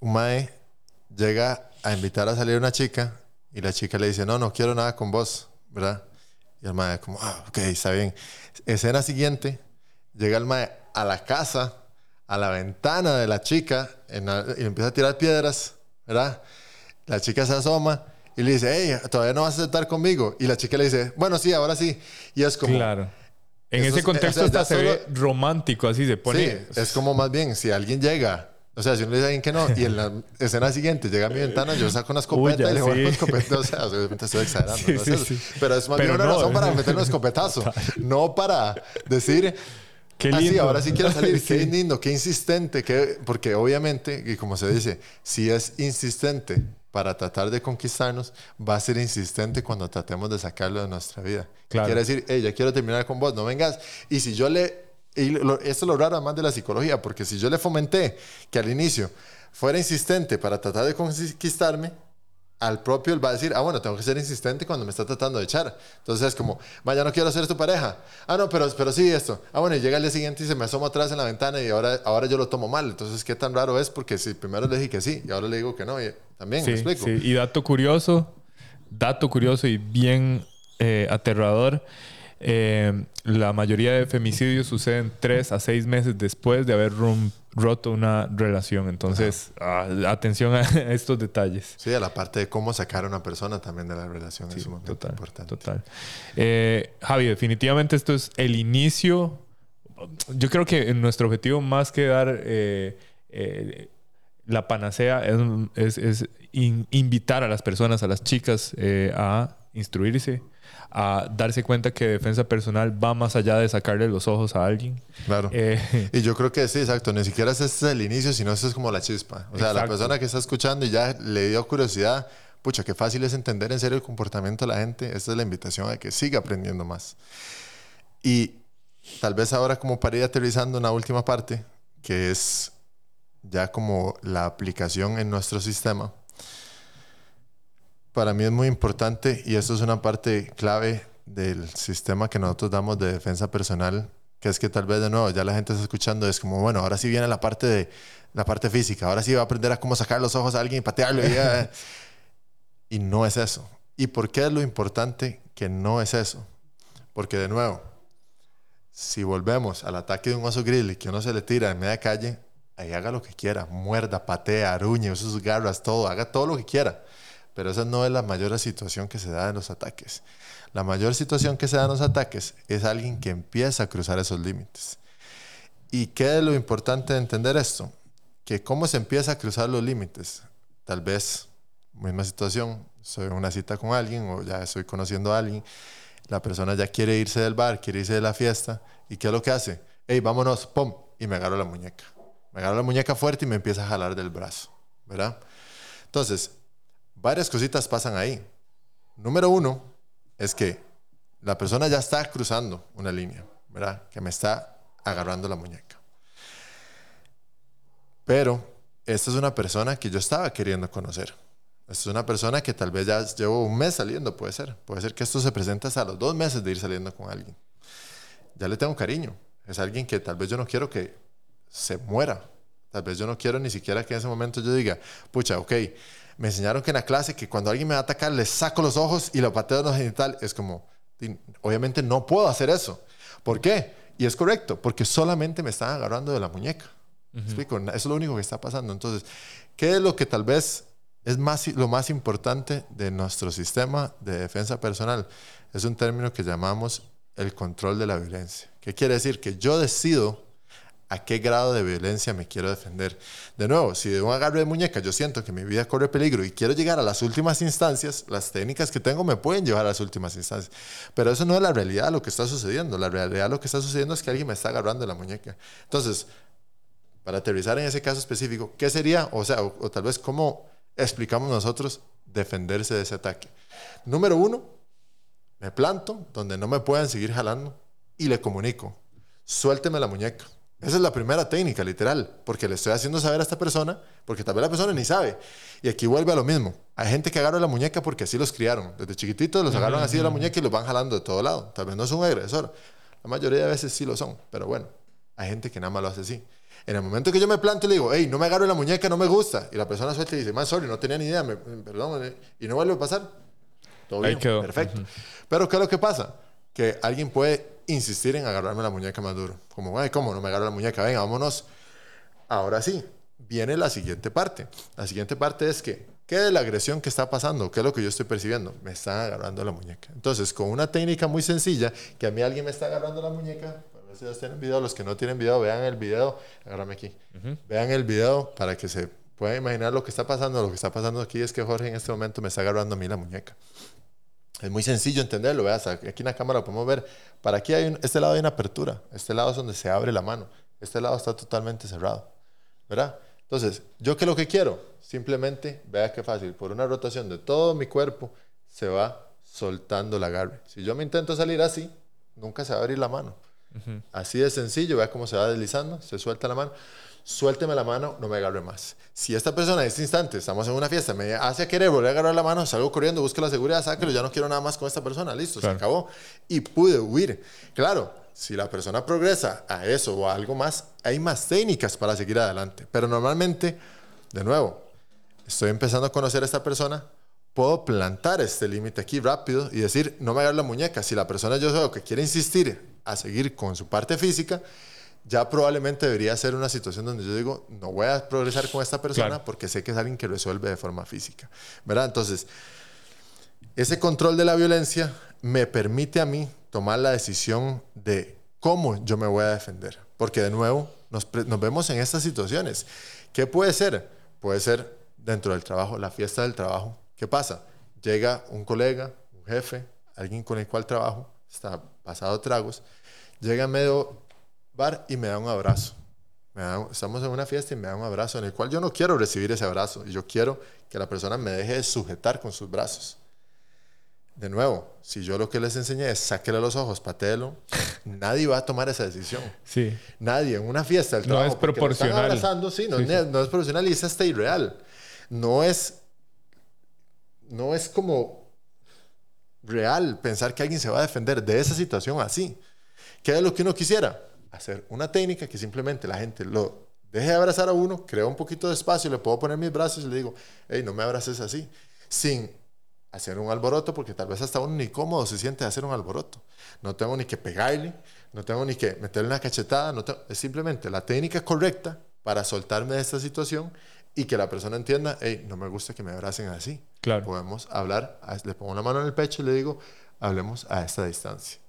un mae llega a invitar a salir una chica y la chica le dice, no, no quiero nada con vos, ¿verdad? Y el mae como, ah, ok, está bien. Escena siguiente, Llega el mae a la casa, a la ventana de la chica, y empieza a tirar piedras, ¿verdad? La chica se asoma y le dice, hey, todavía no vas a estar conmigo. Y la chica le dice, bueno, sí, ahora sí. Y es como... Claro. En ese contexto está se ve romántico, así se pone. Sí, es como más bien, si alguien llega o sea, si uno le dice a alguien que no, y en la escena siguiente llega a mi ventana, yo saco una escopeta y le voy a una escopeta. O sea, obviamente estoy exagerando. Pero es más bien una razón para meter un escopetazo, no para decir, Qué ah, lindo. ahora sí quiero salir. Qué lindo, qué insistente. Qué... Porque obviamente, y como se dice, si es insistente para tratar de conquistarnos, va a ser insistente cuando tratemos de sacarlo de nuestra vida. Quiere decir, hey, ya quiero terminar con vos, no vengas. Y si yo le... Y esto es lo raro más de la psicología, porque si yo le fomenté que al inicio fuera insistente para tratar de conquistarme, al propio él va a decir, ah, bueno, tengo que ser insistente cuando me está tratando de echar. Entonces es como, vaya, no quiero ser tu pareja. Ah, no, pero, pero sí esto. Ah, bueno, y llega el día siguiente y se me asoma atrás en la ventana y ahora, ahora yo lo tomo mal. Entonces, ¿qué tan raro es? Porque si primero le dije que sí y ahora le digo que no, y también, ¿me explico? Sí. Y dato curioso, dato curioso y bien eh, aterrador. Eh, la mayoría de femicidios suceden tres a seis meses después de haber roto una relación. Entonces, ah, atención a estos detalles. Sí, a la parte de cómo sacar a una persona también de la relación es un total, importante. Total. Eh, Javi, definitivamente esto es el inicio. Yo creo que nuestro objetivo más que dar eh, la panacea es, es, invitar a las personas, a las chicas a instruirse, a darse cuenta que defensa personal va más allá de sacarle los ojos a alguien. Claro. Eh, y yo creo que sí, exacto. Ni siquiera es el inicio, sino eso es como la chispa. O sea, la persona que está escuchando y ya le dio curiosidad, pucha, qué fácil es entender en serio el comportamiento de la gente. Esta es la invitación a que siga aprendiendo más. Y tal vez ahora como para ir aterrizando una última parte, que es ya como la aplicación en nuestro sistema para mí es muy importante y esto es una parte clave del sistema que nosotros damos de defensa personal que es que tal vez de nuevo ya la gente está escuchando, es como, bueno, ahora sí viene la parte de la parte física, ahora sí va a aprender a cómo sacar los ojos a alguien y patearlo. Y, y no es eso. ¿Y por qué es lo importante que no es eso? Porque de nuevo, si volvemos al ataque de un oso grizzly que uno se le tira en media calle, ahí haga lo que quiera, muerda, patea, aruñe, use sus garras, todo, haga todo lo que quiera. Pero esa no es la mayor situación que se da en los ataques. La mayor situación que se da en los ataques es alguien que empieza a cruzar esos límites. ¿Y qué es lo importante de entender esto? Que cómo se empieza a cruzar los límites. Tal vez, misma situación, soy en una cita con alguien o ya estoy conociendo a alguien, la persona ya quiere irse del bar, quiere irse de la fiesta, ¿y qué es lo que hace? Hey, vámonos, pum, y me agarro la muñeca. Me agarro la muñeca fuerte y me empieza a jalar del brazo, ¿verdad? Entonces, varias cositas pasan ahí. Número uno, es que la persona ya está cruzando una línea, ¿verdad? Que me está agarrando la muñeca. Pero esta es una persona que yo estaba queriendo conocer. Esta es una persona que tal vez ya llevo un mes saliendo, puede ser. Puede ser que esto se presente hasta los dos meses de ir saliendo con alguien. Ya le tengo cariño. Es alguien que tal vez yo no quiero que se muera. Tal vez yo no quiero ni siquiera que en ese momento yo diga, pucha, ok, me enseñaron que en la clase que cuando alguien me va a atacar le saco los ojos y lo pateo en los genital. Es como, obviamente no puedo hacer eso. ¿Por qué? Y es correcto, porque solamente me están agarrando de la muñeca. explico? Eso es lo único que está pasando. Entonces, ¿qué es lo que tal vez es más, lo más importante de nuestro sistema de defensa personal? Es un término que llamamos el control de la violencia. ¿Qué quiere decir? Que yo decido a qué grado de violencia me quiero defender. De nuevo, si de un agarre de muñeca yo siento que mi vida corre peligro y quiero llegar a las últimas instancias, las técnicas que tengo me pueden llevar a las últimas instancias. Pero eso no es la realidad lo que está sucediendo. La realidad lo que está sucediendo es que alguien me está agarrando la muñeca. Entonces, para aterrizar en ese caso específico, ¿qué sería? O sea, o, tal vez cómo explicamos nosotros defenderse de ese ataque. Número uno, me planto donde no me puedan seguir jalando y le comunico, suélteme la muñeca esa es la primera técnica, literal, porque le estoy haciendo saber a esta persona, porque tal vez la persona ni sabe. Y aquí vuelve a lo mismo. Hay gente que agarra la muñeca porque así los criaron. Desde chiquititos los agarran así de la muñeca y los van jalando de todo lado. Tal vez no es un agresor. La mayoría de veces sí lo son, pero bueno, hay gente que nada más lo hace así. En el momento que yo me planto y le digo, hey, no me agarro la muñeca, no me gusta, y la persona suelta y dice, man, sorry, no tenía ni idea, perdón, y no vuelve a pasar, todo bien, perfecto. Pero ¿qué es lo que pasa? Que alguien puede insistir en agarrarme la muñeca más duro. Como, ay, ¿cómo no me agarro la muñeca? Venga, vámonos. Ahora sí, viene la siguiente parte. La siguiente parte es que, ¿qué es la agresión que está pasando? ¿Qué es lo que yo estoy percibiendo? Me están agarrando la muñeca. Entonces, con una técnica muy sencilla, que a mí alguien me está agarrando la muñeca, a ver si tienen video, los que no tienen video, vean el video, agárrame aquí, vean el video para que se puedan imaginar lo que está pasando. Lo que está pasando aquí es que Jorge en este momento me está agarrando a mí la muñeca. Es muy sencillo entenderlo, veas, aquí en la cámara lo podemos ver. Para aquí hay este lado hay una apertura, este lado es donde se abre la mano, este lado está totalmente cerrado, ¿verdad? Entonces, ¿yo qué es lo que quiero? Simplemente, vea qué fácil, por una rotación de todo mi cuerpo se va soltando la agarre. Si yo me intento salir así, nunca se va a abrir la mano. Así de sencillo, vea cómo se va deslizando, se suelta la mano suélteme la mano, no me agarre más. Si esta persona en este instante, estamos en una fiesta, me hace querer volver a agarrar la mano, salgo corriendo, busco la seguridad, sáquelo, ya no quiero nada más con esta persona, listo, se acabó. Y pude huir. Claro, si la persona progresa a eso o a algo más, hay más técnicas para seguir adelante. Pero normalmente, de nuevo, estoy empezando a conocer a esta persona, puedo plantar este límite aquí rápido y decir, no me agarre la muñeca. Si la persona yo veo que quiere insistir a seguir con su parte física, ya probablemente debería ser una situación donde yo digo, no voy a progresar con esta persona porque sé que es alguien que resuelve de forma física, ¿verdad? Entonces, ese control de la violencia me permite a mí tomar la decisión de cómo yo me voy a defender, porque de nuevo nos, nos vemos en estas situaciones. ¿Qué puede ser? Puede ser dentro del trabajo, la fiesta del trabajo. ¿Qué pasa? Llega un colega, un jefe, alguien con el cual trabajo, está pasado tragos, llega medio bar y me da un abrazo. estamos en una fiesta y me da un abrazo en el cual yo no quiero recibir ese abrazo y yo quiero que la persona me deje sujetar con sus brazos. De nuevo, si yo lo que les enseñé es sáquele los ojos, patéelo, nadie va a tomar esa decisión. Sí. Nadie en una fiesta trabajo. No es proporcional. abrazando, sí, no, Es, no es proporcional y es hasta irreal. No es, no es como real pensar que alguien se va a defender de esa situación así. ¿Qué es lo que uno quisiera? Hacer una técnica que simplemente la gente lo deje de abrazar a uno, crea un poquito de espacio, le puedo poner mis brazos y le digo, hey, no me abraces así, sin hacer un alboroto, porque tal vez hasta uno ni cómodo se siente de hacer un alboroto. No tengo ni que pegarle, no tengo ni que meterle una cachetada, no es simplemente la técnica correcta para soltarme de esta situación y que la persona entienda, hey, no me gusta que me abracen así. Claro. Podemos hablar, le pongo una mano en el pecho y le digo, hablemos a esta distancia.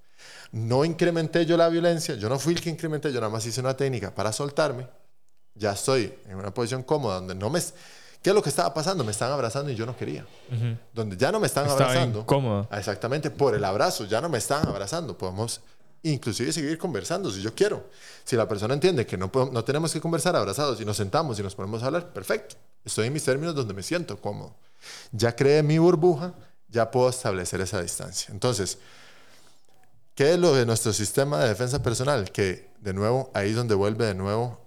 No incrementé yo la violencia, yo no fui el que incrementé, yo nada más hice una técnica para soltarme. Ya estoy en una posición cómoda donde no me... ¿Qué es lo que estaba pasando? Me estaban abrazando y yo no quería. Donde ya no me están Estaba abrazando. incómoda. Exactamente, por el abrazo, ya no me están abrazando. Podemos inclusive seguir conversando si yo quiero. Si la persona entiende que no, no tenemos que conversar abrazados y nos sentamos y nos ponemos a hablar, perfecto. Estoy en mis términos donde me siento cómodo. Ya creé mi burbuja, ya puedo establecer esa distancia. Entonces, ¿qué es lo de nuestro sistema de defensa personal? Que, de nuevo, ahí es donde vuelve de nuevo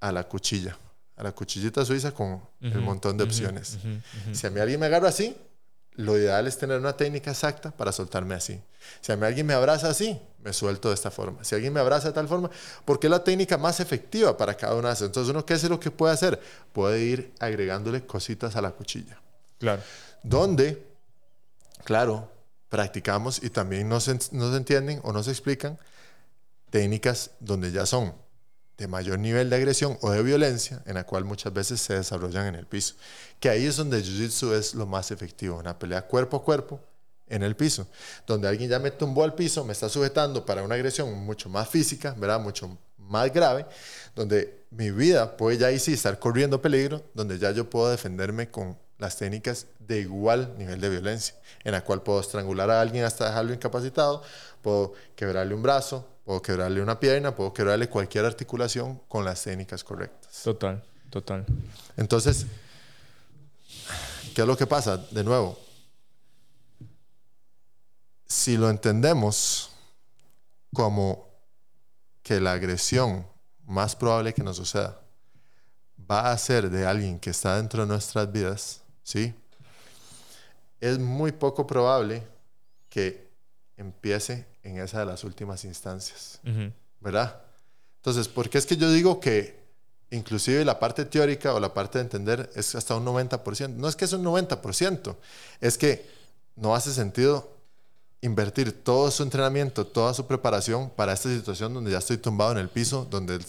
a la cuchilla, a la cuchillita suiza con el montón de opciones. Si a mí alguien me agarra así, lo ideal es tener una técnica exacta para soltarme así. Si a mí alguien me abraza así, me suelto de esta forma. Si alguien me abraza de tal forma, porque es la técnica más efectiva para cada una de esas. Entonces, uno, ¿qué es lo que puede hacer? Puede ir agregándole cositas a la cuchilla. Claro. Donde, claro, practicamos y también nos, nos entienden o nos explican técnicas donde ya son de mayor nivel de agresión o de violencia, en la cual muchas veces se desarrollan en el piso. Que ahí es donde Jiu-Jitsu es lo más efectivo, una pelea cuerpo a cuerpo en el piso, donde alguien ya me tumbó al piso, me está sujetando para una agresión mucho más física, ¿verdad? Mucho más grave, donde mi vida puede ya ahí sí estar corriendo peligro, donde ya yo puedo defenderme con las técnicas de igual nivel de violencia, en la cual puedo estrangular a alguien hasta dejarlo incapacitado, puedo quebrarle un brazo, puedo quebrarle una pierna, puedo quebrarle cualquier articulación con las técnicas correctas. Total, total. Entonces, ¿qué es lo que pasa? De nuevo, si lo entendemos como que la agresión más probable que nos suceda va a ser de alguien que está dentro de nuestras vidas, ¿sí? Es muy poco probable que empiece en esa de las últimas instancias. ¿verdad? Entonces, ¿por qué es que yo digo que inclusive la parte teórica o la parte de entender es hasta un 90%? No es que es un 90%, es que no hace sentido invertir todo su entrenamiento, toda su preparación para esta situación donde ya estoy tumbado en el piso, donde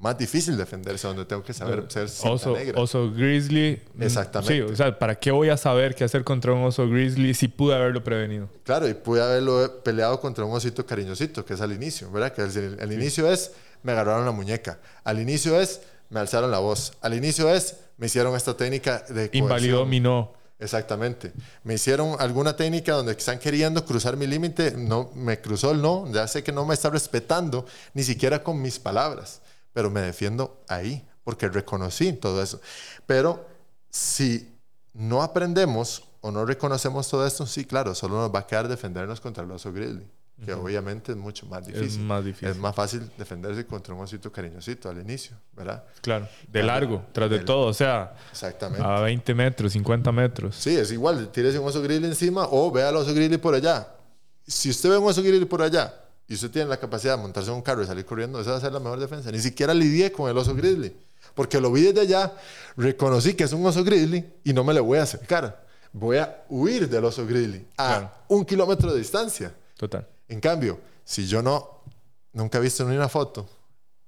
más difícil defenderse, donde tengo que saber ser Oso, negra. oso grizzly. mm, Exactamente. Sí, o sea, ¿para qué voy a saber qué hacer contra un oso grizzly si pude haberlo prevenido? Claro, y pude haberlo peleado contra un osito cariñosito, que es al inicio, ¿verdad? Que el, el inicio es, me agarraron la muñeca. Al inicio es, me alzaron la voz. Al inicio es, me hicieron esta técnica de Invalidó mi no. Exactamente. Me hicieron alguna técnica donde están queriendo cruzar mi límite, no me cruzó el no, ya sé que no me está respetando ni siquiera con mis palabras, pero me defiendo ahí porque reconocí todo eso. Pero si no aprendemos o no reconocemos todo esto, sí, claro, solo nos va a quedar defendernos contra el oso grizzly, que obviamente es mucho más difícil. más difícil. Es más fácil defenderse contra un osito cariñosito al inicio, ¿verdad? Claro, de Claro. largo, tras de Del- todo, o sea, Exactamente. a 20 metros, 50 metros. Sí, es igual, tírese un oso grizzly encima o vea al oso grizzly por allá. Si usted ve un oso grizzly por allá y usted tiene la capacidad de montarse en un carro y salir corriendo, esa va a ser la mejor defensa. Ni siquiera lidié con el oso grizzly, porque lo vi desde allá, reconocí que es un oso grizzly y no me le voy a acercar. Voy a huir del oso grizzly a Claro. un kilómetro de distancia. Total. En cambio, si yo no, nunca he visto ni una foto,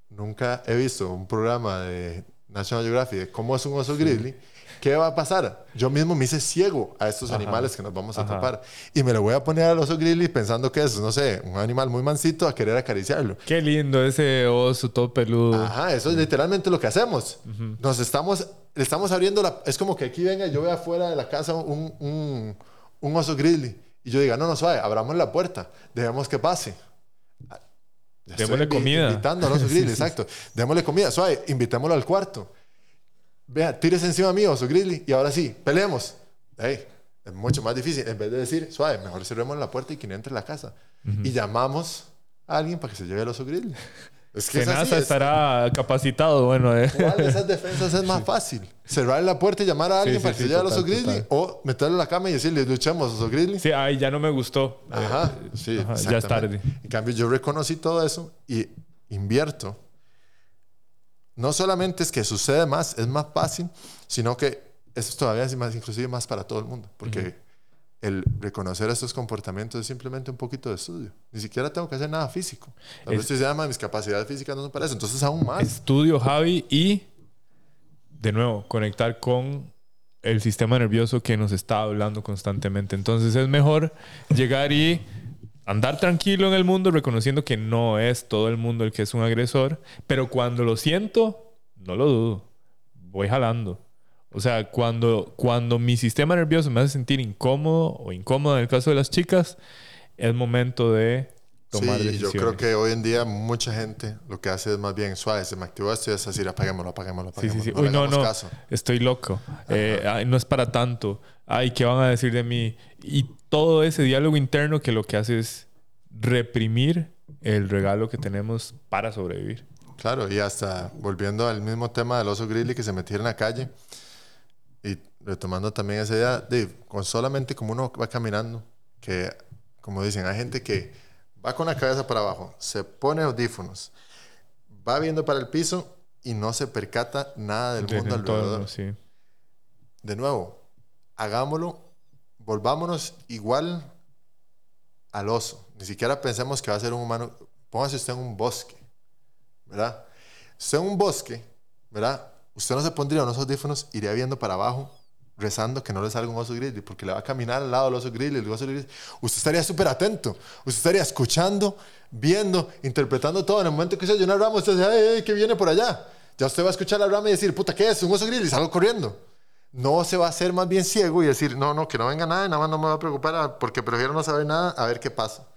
nunca he visto un programa de National Geographic de cómo es un oso grizzly, ¿qué va a pasar? Yo mismo me hice ciego a estos Ajá. animales que nos vamos a Ajá. Y me lo voy a poner al oso grizzly pensando que es, no sé, un animal muy mansito a querer acariciarlo. Qué lindo ese oso todo peludo. Ajá, eso es literalmente lo que hacemos. Nos estamos, le estamos abriendo la... Es como que aquí venga, yo vea afuera de la casa un, un, un oso grizzly. Y yo diga, no, no, suave, abramos la puerta, dejemos que pase. Ah, Démosle comida. Invitando al oso grizzly, exacto. Démosle comida, suave, invitémoslo al cuarto. Vea, tírese encima mío, oso grizzly, y ahora sí, peleemos. Ey, es mucho más difícil. En vez de decir, suave, mejor cerremos la puerta y que no entre a la casa. Y llamamos a alguien para que se lleve el oso grizzly. Es que es así, es- estará capacitado, bueno, eh. ¿Cuál de esas defensas es más fácil? ¿Cerrar la puerta y llamar a alguien sí, para que sí, se lleve al total, oso grizzly? total. ¿O meterlo en la cama y decirle, luchemos, oso grizzly? Sí, ay, ya no me gustó. Ajá, Eh, sí, ajá, ya es tarde. En cambio, yo reconocí todo eso y invierto, no solamente es que sucede más, es más fácil, sino que eso todavía es más, inclusive más para todo el mundo, porque el reconocer estos comportamientos es simplemente un poquito de estudio. Ni siquiera tengo que hacer nada físico. Tal vez se llama mis capacidades físicas no son para eso, entonces aún más. Estudio, Javi, y de nuevo, conectar con el sistema nervioso que nos está hablando constantemente. Entonces es mejor llegar y andar tranquilo en el mundo, reconociendo que no es todo el mundo el que es un agresor, pero cuando lo siento, no lo dudo, voy jalando. O sea, cuando, cuando mi sistema nervioso me hace sentir incómodo o incómodo en el caso de las chicas, es momento de tomar sí, decisiones. Yo creo que hoy en día mucha gente lo que hace es más bien suave, se me activó esto y es decir, apaguémoslo, apaguémoslo, Sí, apaguémoslo. sí, sí. No, Uy, no, no. caso. Estoy loco. Eh, ay, no es para tanto. Ay, ¿qué van a decir de mí? Y todo ese diálogo interno que lo que hace es reprimir el regalo que tenemos para sobrevivir. Claro, y hasta volviendo al mismo tema del oso grizzly que se metiera en la calle y retomando también esa idea de con solamente como uno va caminando, que como dicen, hay gente que va con la cabeza para abajo, se pone audífonos, va viendo para el piso y no se percata nada del mundo entorno, alrededor. sí. De nuevo, hagámoslo, volvámonos igual al oso. Ni siquiera pensemos que va a ser un humano. Póngase usted en un bosque, ¿verdad? Usted en un bosque, ¿verdad? Usted no se pondría unos audífonos, iría viendo para abajo, rezando que no le salga un oso grizzly, porque le va a caminar al lado del oso grizzly, el oso grizzly. Usted estaría súper atento. Usted estaría escuchando, viendo, interpretando todo. En el momento que se oye una rama, usted dice, ay, ay, ¿qué viene por allá? Ya usted va a escuchar la rama y decir, puta, ¿qué es? Un oso grizzly, salgo corriendo no se va a hacer más bien ciego y decir, no, no, que no venga nada, nada más no me va a preocupar ah, porque prefiero no saber nada a ver qué pasa.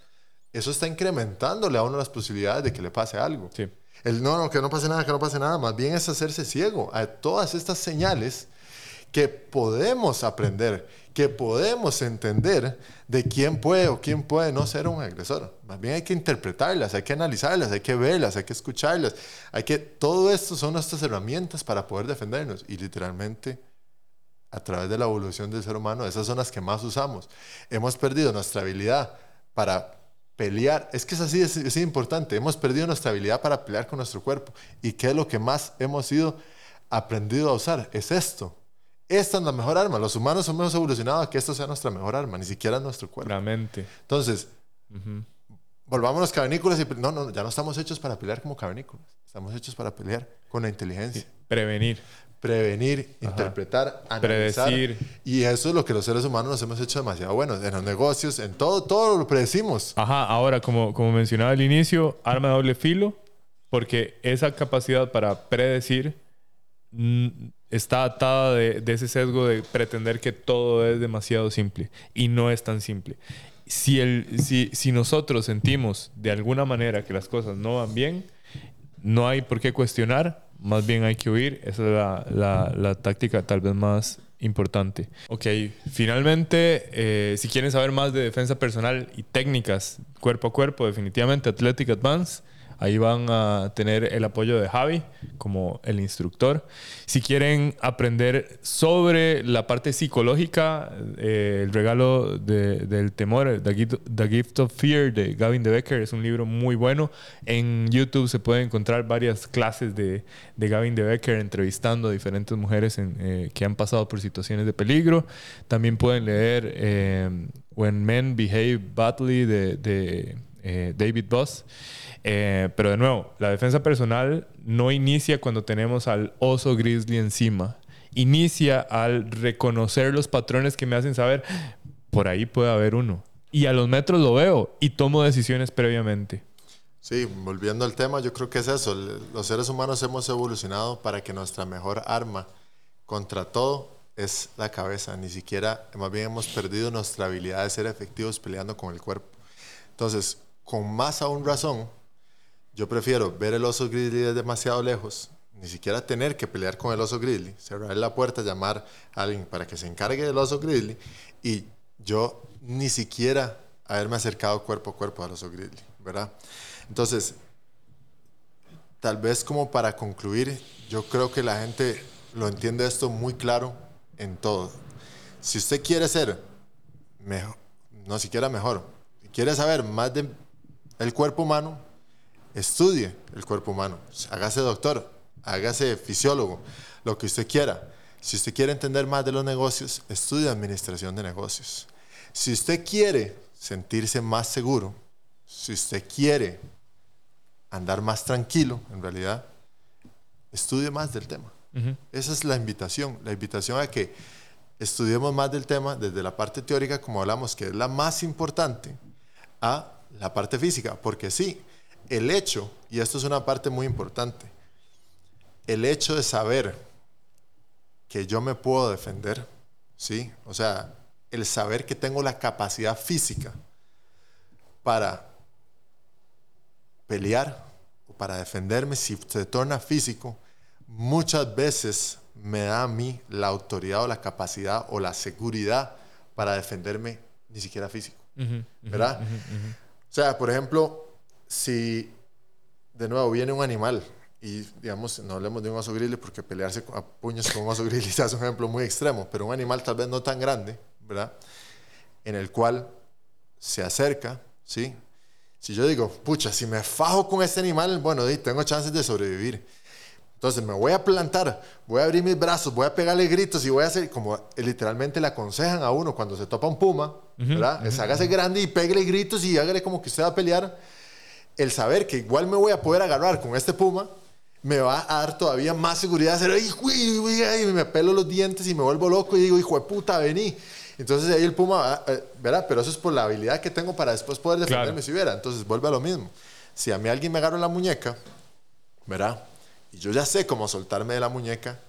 Eso está incrementándole a uno las posibilidades de que le pase algo. Sí. El no, no, que no pase nada, que no pase nada, más bien es hacerse ciego a todas estas señales que podemos aprender, que podemos entender de quién puede o quién puede no ser un agresor. Más bien hay que interpretarlas, hay que analizarlas, hay que verlas, hay que escucharlas. Hay que todo esto son nuestras herramientas para poder defendernos y literalmente a través de la evolución del ser humano, esas son las que más usamos. Hemos perdido nuestra habilidad para pelear. Es que es así, es, es importante. Hemos perdido nuestra habilidad para pelear con nuestro cuerpo. ¿Y qué es lo que más hemos ido aprendido a usar? Es esto. Esta es la mejor arma. Los humanos hemos evolucionado a que esto sea nuestra mejor arma, ni siquiera nuestro cuerpo. La mente. Entonces, Ujú. volvámonos cavernícolas y... No, no, ya no estamos hechos para pelear como cavernícolas. Estamos hechos para pelear con la inteligencia. Prevenir. Prevenir, Ajá. interpretar, analizar. Predecir. Y eso es lo que los seres humanos nos hemos hecho demasiado buenos. En los negocios, en todo, todo lo predecimos. Ajá, ahora, como, como mencionaba al inicio, arma de doble filo, porque esa capacidad para predecir mm, está atada de, de ese sesgo de pretender que todo es demasiado simple y no es tan simple. Si, el, si, si nosotros sentimos de alguna manera que las cosas no van bien, no hay por qué cuestionar, más bien hay que huir. Esa es la, la- la táctica tal vez más importante. Ok, finalmente, eh, si quieren saber más de defensa personal y técnicas cuerpo a cuerpo, definitivamente Athletic Advance. Ahí van a tener el apoyo de Javi como el instructor. Si quieren aprender sobre la parte psicológica, eh, el regalo de- del temor, The Gift, of Fear de Gavin de Becker es un libro muy bueno. En YouTube se pueden encontrar varias clases de, Gavin de Becker entrevistando a diferentes mujeres eh, que han pasado por situaciones de peligro. También pueden leer eh, When Men Behave Badly de, de, David Boss. Eh, pero de nuevo, la defensa personal no inicia cuando tenemos al oso grizzly encima. Inicia al reconocer los patrones que me hacen saber, por ahí puede haber uno. Y a los metros lo veo y tomo decisiones previamente. Sí, volviendo al tema, yo creo que es eso. Los seres humanos hemos evolucionado para que nuestra mejor arma contra todo es la cabeza. Ni siquiera, más bien hemos perdido nuestra habilidad de ser efectivos peleando con el cuerpo. Entonces, con más aún razón, yo prefiero ver el oso grizzly desde demasiado lejos, ni siquiera tener que pelear con el oso grizzly, cerrar la puerta, llamar a alguien para que se encargue del oso grizzly y yo ni siquiera haberme acercado cuerpo a cuerpo al oso grizzly, ¿verdad? Entonces, tal vez como para concluir, yo creo que la gente lo entiende esto muy claro en todo. Si usted quiere ser mejor, no siquiera mejor, quiere saber más de el cuerpo humano, estudie el cuerpo humano, hágase doctor, hágase fisiólogo, lo que usted quiera. Si usted quiere entender más de los negocios, estudie administración de negocios. Si usted quiere sentirse más seguro, si usted quiere andar más tranquilo, en realidad, estudie más del tema. Esa es la invitación, la invitación a que estudiemos más del tema desde la parte teórica, como hablamos, que es la más importante, a la parte física, porque sí, el hecho, y esto es una parte muy importante, el hecho de saber que yo me puedo defender, ¿sí? O sea, el saber que tengo la capacidad física para pelear o para defenderme si se torna físico, muchas veces me da a mí la autoridad o la capacidad o la seguridad para defenderme ni siquiera físico. ¿Verdad? o sea, por ejemplo, si de nuevo viene un animal y digamos, no hablemos de un oso grizzly porque pelearse a puños con un oso grizzly es un ejemplo muy extremo, pero un animal tal vez no tan grande, ¿verdad? En el cual se acerca, ¿sí? Si yo digo, pucha, si me fajo con este animal, bueno, tengo chances de sobrevivir. Entonces me voy a plantar, voy a abrir mis brazos, voy a pegarle gritos y voy a hacer como literalmente le aconsejan a uno cuando se topa un puma, ¿verdad? hágase grande y pégale gritos y hágale como que usted va a pelear. El saber que igual me voy a poder agarrar con este puma me va a dar todavía más seguridad. Hacer, y me pelo los dientes y me vuelvo loco y digo, hijo de puta, vení. Entonces ahí el puma, eh, ¿verdad? Pero eso es por la habilidad que tengo para después poder defenderme si hubiera. Entonces vuelve a lo mismo. Si a mí alguien me agarra la muñeca, ¿verdad? y yo ya sé cómo soltarme de la muñeca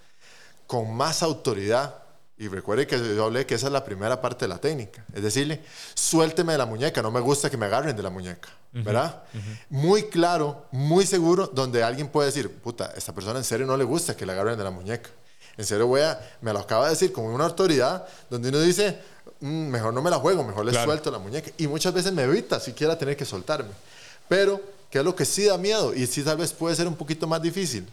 con más autoridad. Y recuerde que yo hablé que esa es la primera parte de la técnica. Es decirle, suélteme de la muñeca, no me gusta que me agarren de la muñeca. ¿Verdad? Muy claro, muy seguro, donde alguien puede decir, puta, esta persona en serio no le gusta que le agarren de la muñeca. En serio voy a, me lo acaba de decir con una autoridad, donde uno dice, mm, mejor no me la juego, mejor le suelto la muñeca. Y muchas veces me evita siquiera tener que soltarme. Pero que es lo que sí da miedo y sí tal vez puede ser un poquito más difícil.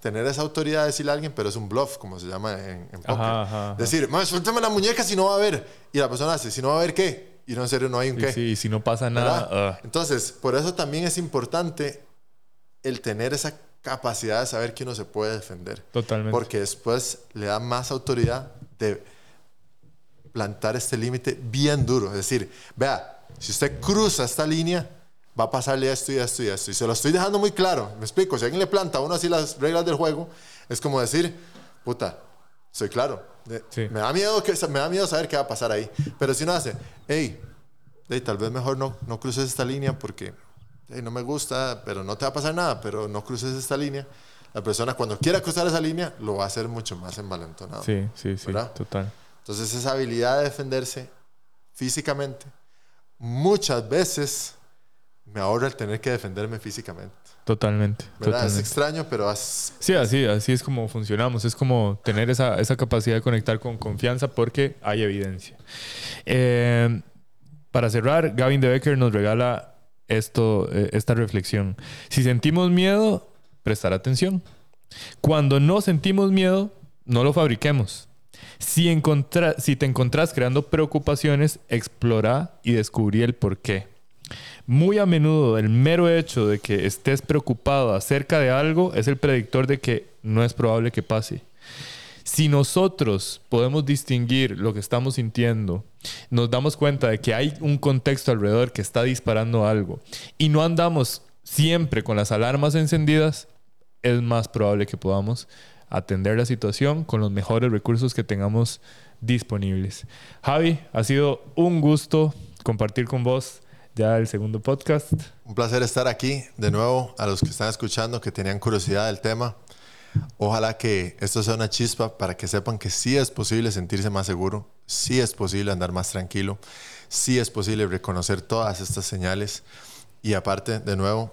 Tener esa autoridad de decirle a alguien, pero es un bluff, como se llama en, en poker. Decir, suéltame la muñeca si no va a haber. Y la persona hace, si no va a haber qué. Y no en serio no hay un qué. Sí, si no pasa nada. Ah. Entonces, por eso también es importante el tener esa capacidad de saber que uno se puede defender. Totalmente. Porque después le da más autoridad de plantar este límite bien duro. Es decir, vea, si usted cruza esta línea, va a pasarle esto y esto y esto. Y se lo estoy dejando muy claro. Me explico. Si alguien le planta a uno así las reglas del juego, es como decir, puta, soy claro. Me, da miedo que, me da miedo saber qué va a pasar ahí. Pero si uno hace, hey, tal vez mejor no, no cruces esta línea porque no me gusta, pero no te va a pasar nada, pero no cruces esta línea. La persona cuando quiera cruzar esa línea lo va a hacer mucho más envalentonado. Sí, sí, sí, total. Entonces esa habilidad de defenderse físicamente muchas veces me ahorra el tener que defenderme físicamente. Totalmente. Es extraño, pero... Sí, así, así es como funcionamos. Es como tener esa, esa capacidad de conectar con confianza porque hay evidencia. Eh, para cerrar, Gavin de Becker nos regala esto, eh, esta reflexión. Si sentimos miedo, prestar atención. Cuando no sentimos miedo, no lo fabriquemos. Si, si te encontrás creando preocupaciones, explora y descubrí el por qué. Muy a menudo el mero hecho de que estés preocupado acerca de algo es el predictor de que no es probable que pase. Si nosotros podemos distinguir lo que estamos sintiendo, nos damos cuenta de que hay un contexto alrededor que está disparando algo y no andamos siempre con las alarmas encendidas, es más probable que podamos atender la situación con los mejores recursos que tengamos disponibles. Javi, ha sido un gusto compartir con vos ya el segundo podcast. Un placer estar aquí de nuevo a los que están escuchando, que tenían curiosidad del tema. Ojalá que esto sea una chispa para que sepan que sí es posible sentirse más seguro, sí es posible andar más tranquilo, sí es posible reconocer todas estas señales y aparte, de nuevo,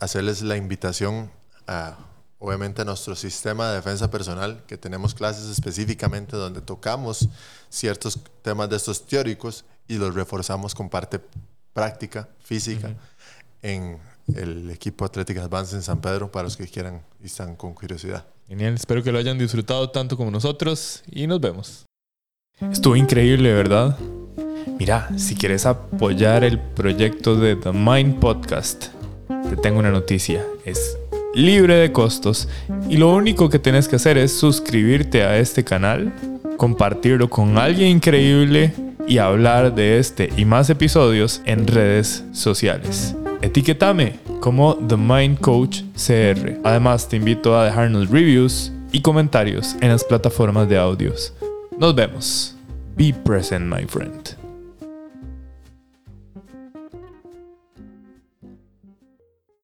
hacerles la invitación a, obviamente, a nuestro sistema de defensa personal, que tenemos clases específicamente donde tocamos ciertos temas de estos teóricos y los reforzamos con parte práctica física en el equipo Atlética Advance en San Pedro para los que quieran y están con curiosidad. Genial, espero que lo hayan disfrutado tanto como nosotros y nos vemos. Estuvo increíble, ¿verdad? Mira, si quieres apoyar el proyecto de The Mind Podcast, te tengo una noticia. Es libre de costos y lo único que tienes que hacer es suscribirte a este canal, compartirlo con alguien increíble y hablar de este y más episodios en redes sociales. Etiquetame como The Mind Coach CR. Además, te invito a dejarnos reviews y comentarios en las plataformas de audios. Nos vemos. Be present, my friend.